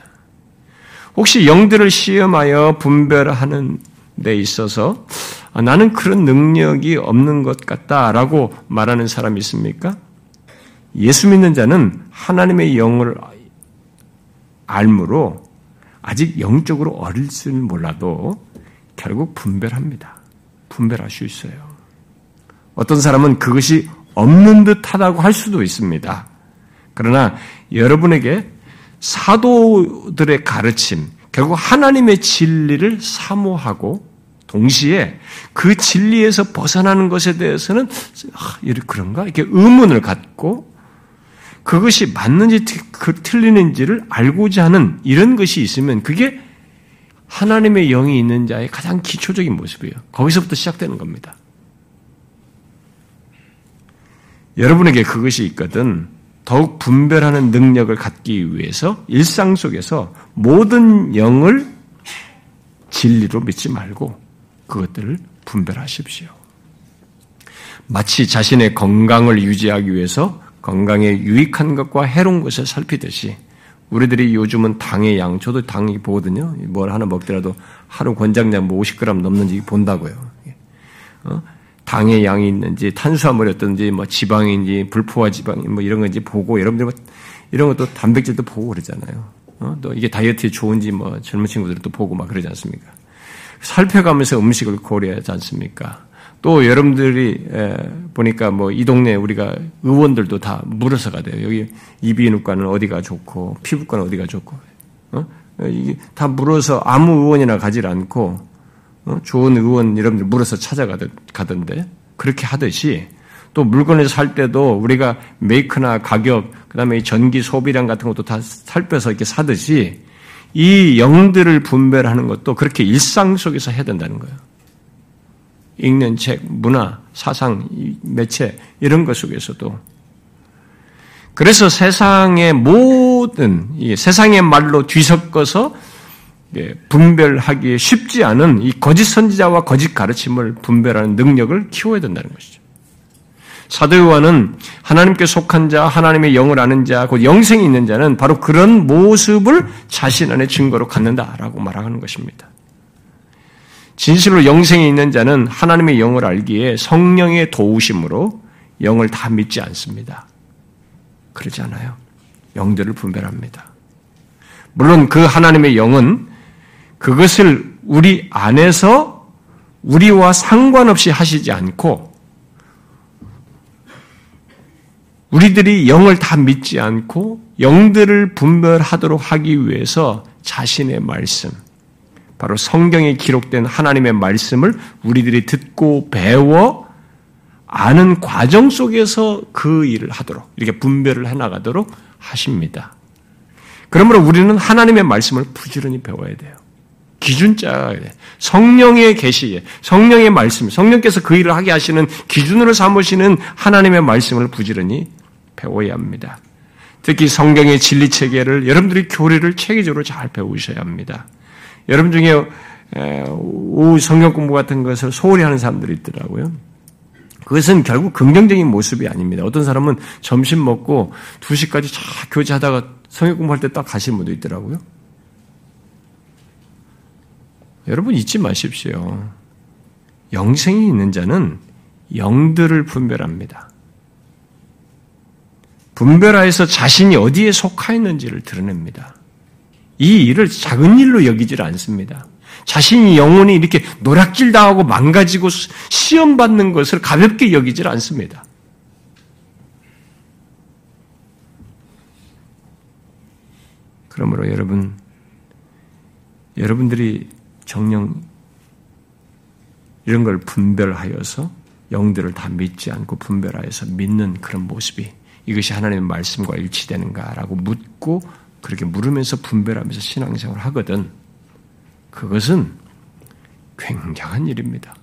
혹시 영들을 시험하여 분별하는 데 있어서 아, 나는 그런 능력이 없는 것 같다라고 말하는 사람이 있습니까? 예수 믿는 자는 하나님의 영을 알므로 아직 영적으로 어릴지는 몰라도 결국 분별합니다. 분별할 수 있어요. 어떤 사람은 그것이 없는 듯 하다고 할 수도 있습니다. 그러나 여러분에게 사도들의 가르침, 결국 하나님의 진리를 사모하고 동시에 그 진리에서 벗어나는 것에 대해서는 아, 그런가? 이렇게 의문을 갖고 그것이 맞는지 그 틀리는지를 알고자 하는 이런 것이 있으면 그게 하나님의 영이 있는 자의 가장 기초적인 모습이에요. 거기서부터 시작되는 겁니다. 여러분에게 그것이 있거든 더욱 분별하는 능력을 갖기 위해서 일상 속에서 모든 영을 진리로 믿지 말고 그것들을 분별하십시오. 마치 자신의 건강을 유지하기 위해서 건강에 유익한 것과 해로운 것을 살피듯이 우리들이 요즘은 당의 양, 저도 당이 보거든요. 뭘 하나 먹더라도 하루 권장량 뭐 50g 넘는지 본다고요. 어? 당의 양이 있는지 탄수화물이 어떤지 뭐 지방인지 불포화 지방이 뭐 이런 건지 보고 여러분들 뭐 이런 것도 단백질도 보고 그러잖아요. 어? 또 이게 다이어트에 좋은지 뭐 젊은 친구들도 보고 막 그러지 않습니까? 살펴가면서 음식을 고려하지 않습니까? 또 여러분들이 보니까 뭐 이 동네 우리가 의원들도 다 물어서 가대요. 여기 이비인후과는 어디가 좋고 피부과는 어디가 좋고 어? 이게 다 물어서 아무 의원이나 가지 않고 어? 좋은 의원 여러분들 물어서 찾아가던데 그렇게 하듯이 또 물건을 살 때도 우리가 메이크나 가격 그다음에 전기 소비량 같은 것도 다 살펴서 이렇게 사듯이 이 영들을 분별하는 것도 그렇게 일상 속에서 해야 된다는 거예요. 읽는 책, 문화, 사상, 매체 이런 것 속에서도 그래서 세상의 모든 세상의 말로 뒤섞어서 예, 분별하기 쉽지 않은 이 거짓 선지자와 거짓 가르침을 분별하는 능력을 키워야 된다는 것이죠. 사도 요한은 하나님께 속한 자, 하나님의 영을 아는 자, 곧 영생이 있는 자는 바로 그런 모습을 자신 안에 증거로 갖는다라고 말하는 것입니다. 진실로 영생이 있는 자는 하나님의 영을 알기에 성령의 도우심으로 영을 다 믿지 않습니다. 그러지 않아요. 영들을 분별합니다. 물론 그 하나님의 영은 그것을 우리 안에서 우리와 상관없이 하시지 않고 우리들이 영을 다 믿지 않고 영들을 분별하도록 하기 위해서 자신의 말씀, 바로 성경에 기록된 하나님의 말씀을 우리들이 듣고 배워 아는 과정 속에서 그 일을 하도록, 이렇게 분별을 해나가도록 하십니다. 그러므로 우리는 하나님의 말씀을 부지런히 배워야 돼요. 기준자 성령의 계시에 성령의 말씀, 성령께서 그 일을 하게 하시는 기준으로 삼으시는 하나님의 말씀을 부지런히 배워야 합니다. 특히 성경의 진리 체계를 여러분들이 교리를 체계적으로 잘 배우셔야 합니다. 여러분 중에 오후 성경 공부 같은 것을 소홀히 하는 사람들이 있더라고요. 그것은 결국 긍정적인 모습이 아닙니다. 어떤 사람은 점심 먹고 2시까지 쫙 교제하다가 성경 공부할 때 딱 가시는 분도 있더라고요. 여러분 잊지 마십시오. 영생이 있는 자는 영들을 분별합니다. 분별하여서 자신이 어디에 속하였는지를 드러냅니다. 이 일을 작은 일로 여기질 않습니다. 자신이 영혼이 이렇게 노략질 당하고 망가지고 시험 받는 것을 가볍게 여기질 않습니다. 그러므로 여러분, 여러분들이 정령 이런 걸 분별하여서 영들을 다 믿지 않고 분별하여서 믿는 그런 모습이 이것이 하나님의 말씀과 일치되는가라고 묻고 그렇게 물으면서 분별하면서 신앙생활을 하거든. 그것은 굉장한 일입니다.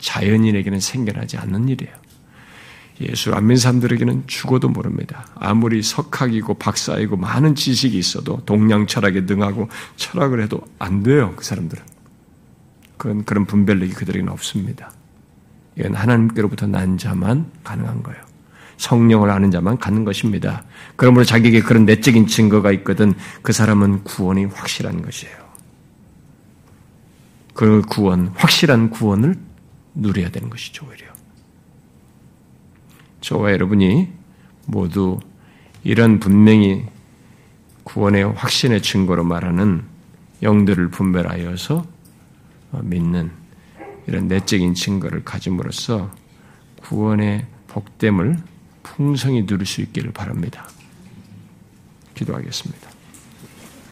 자연인에게는 생겨나지 않는 일이에요. 예수를 안 믿는 사람들에게는 죽어도 모릅니다. 아무리 석학이고 박사이고 많은 지식이 있어도 동양 철학에 능하고 철학을 해도 안 돼요. 그 사람들은. 그건 그런 분별력이 그들에게는 없습니다. 이건 하나님께로부터 난 자만 가능한 거예요. 성령을 아는 자만 갖는 것입니다. 그러므로 자기에게 그런 내적인 증거가 있거든 그 사람은 구원이 확실한 것이에요. 그 구원, 확실한 구원을 누려야 되는 것이죠, 오히려. 저와 여러분이 모두 이런 분명히 구원의 확신의 증거로 말하는 영들을 분별하여서 믿는 이런 내적인 증거를 가짐으로써 구원의 복됨을 풍성히 누릴 수 있기를 바랍니다. 기도하겠습니다.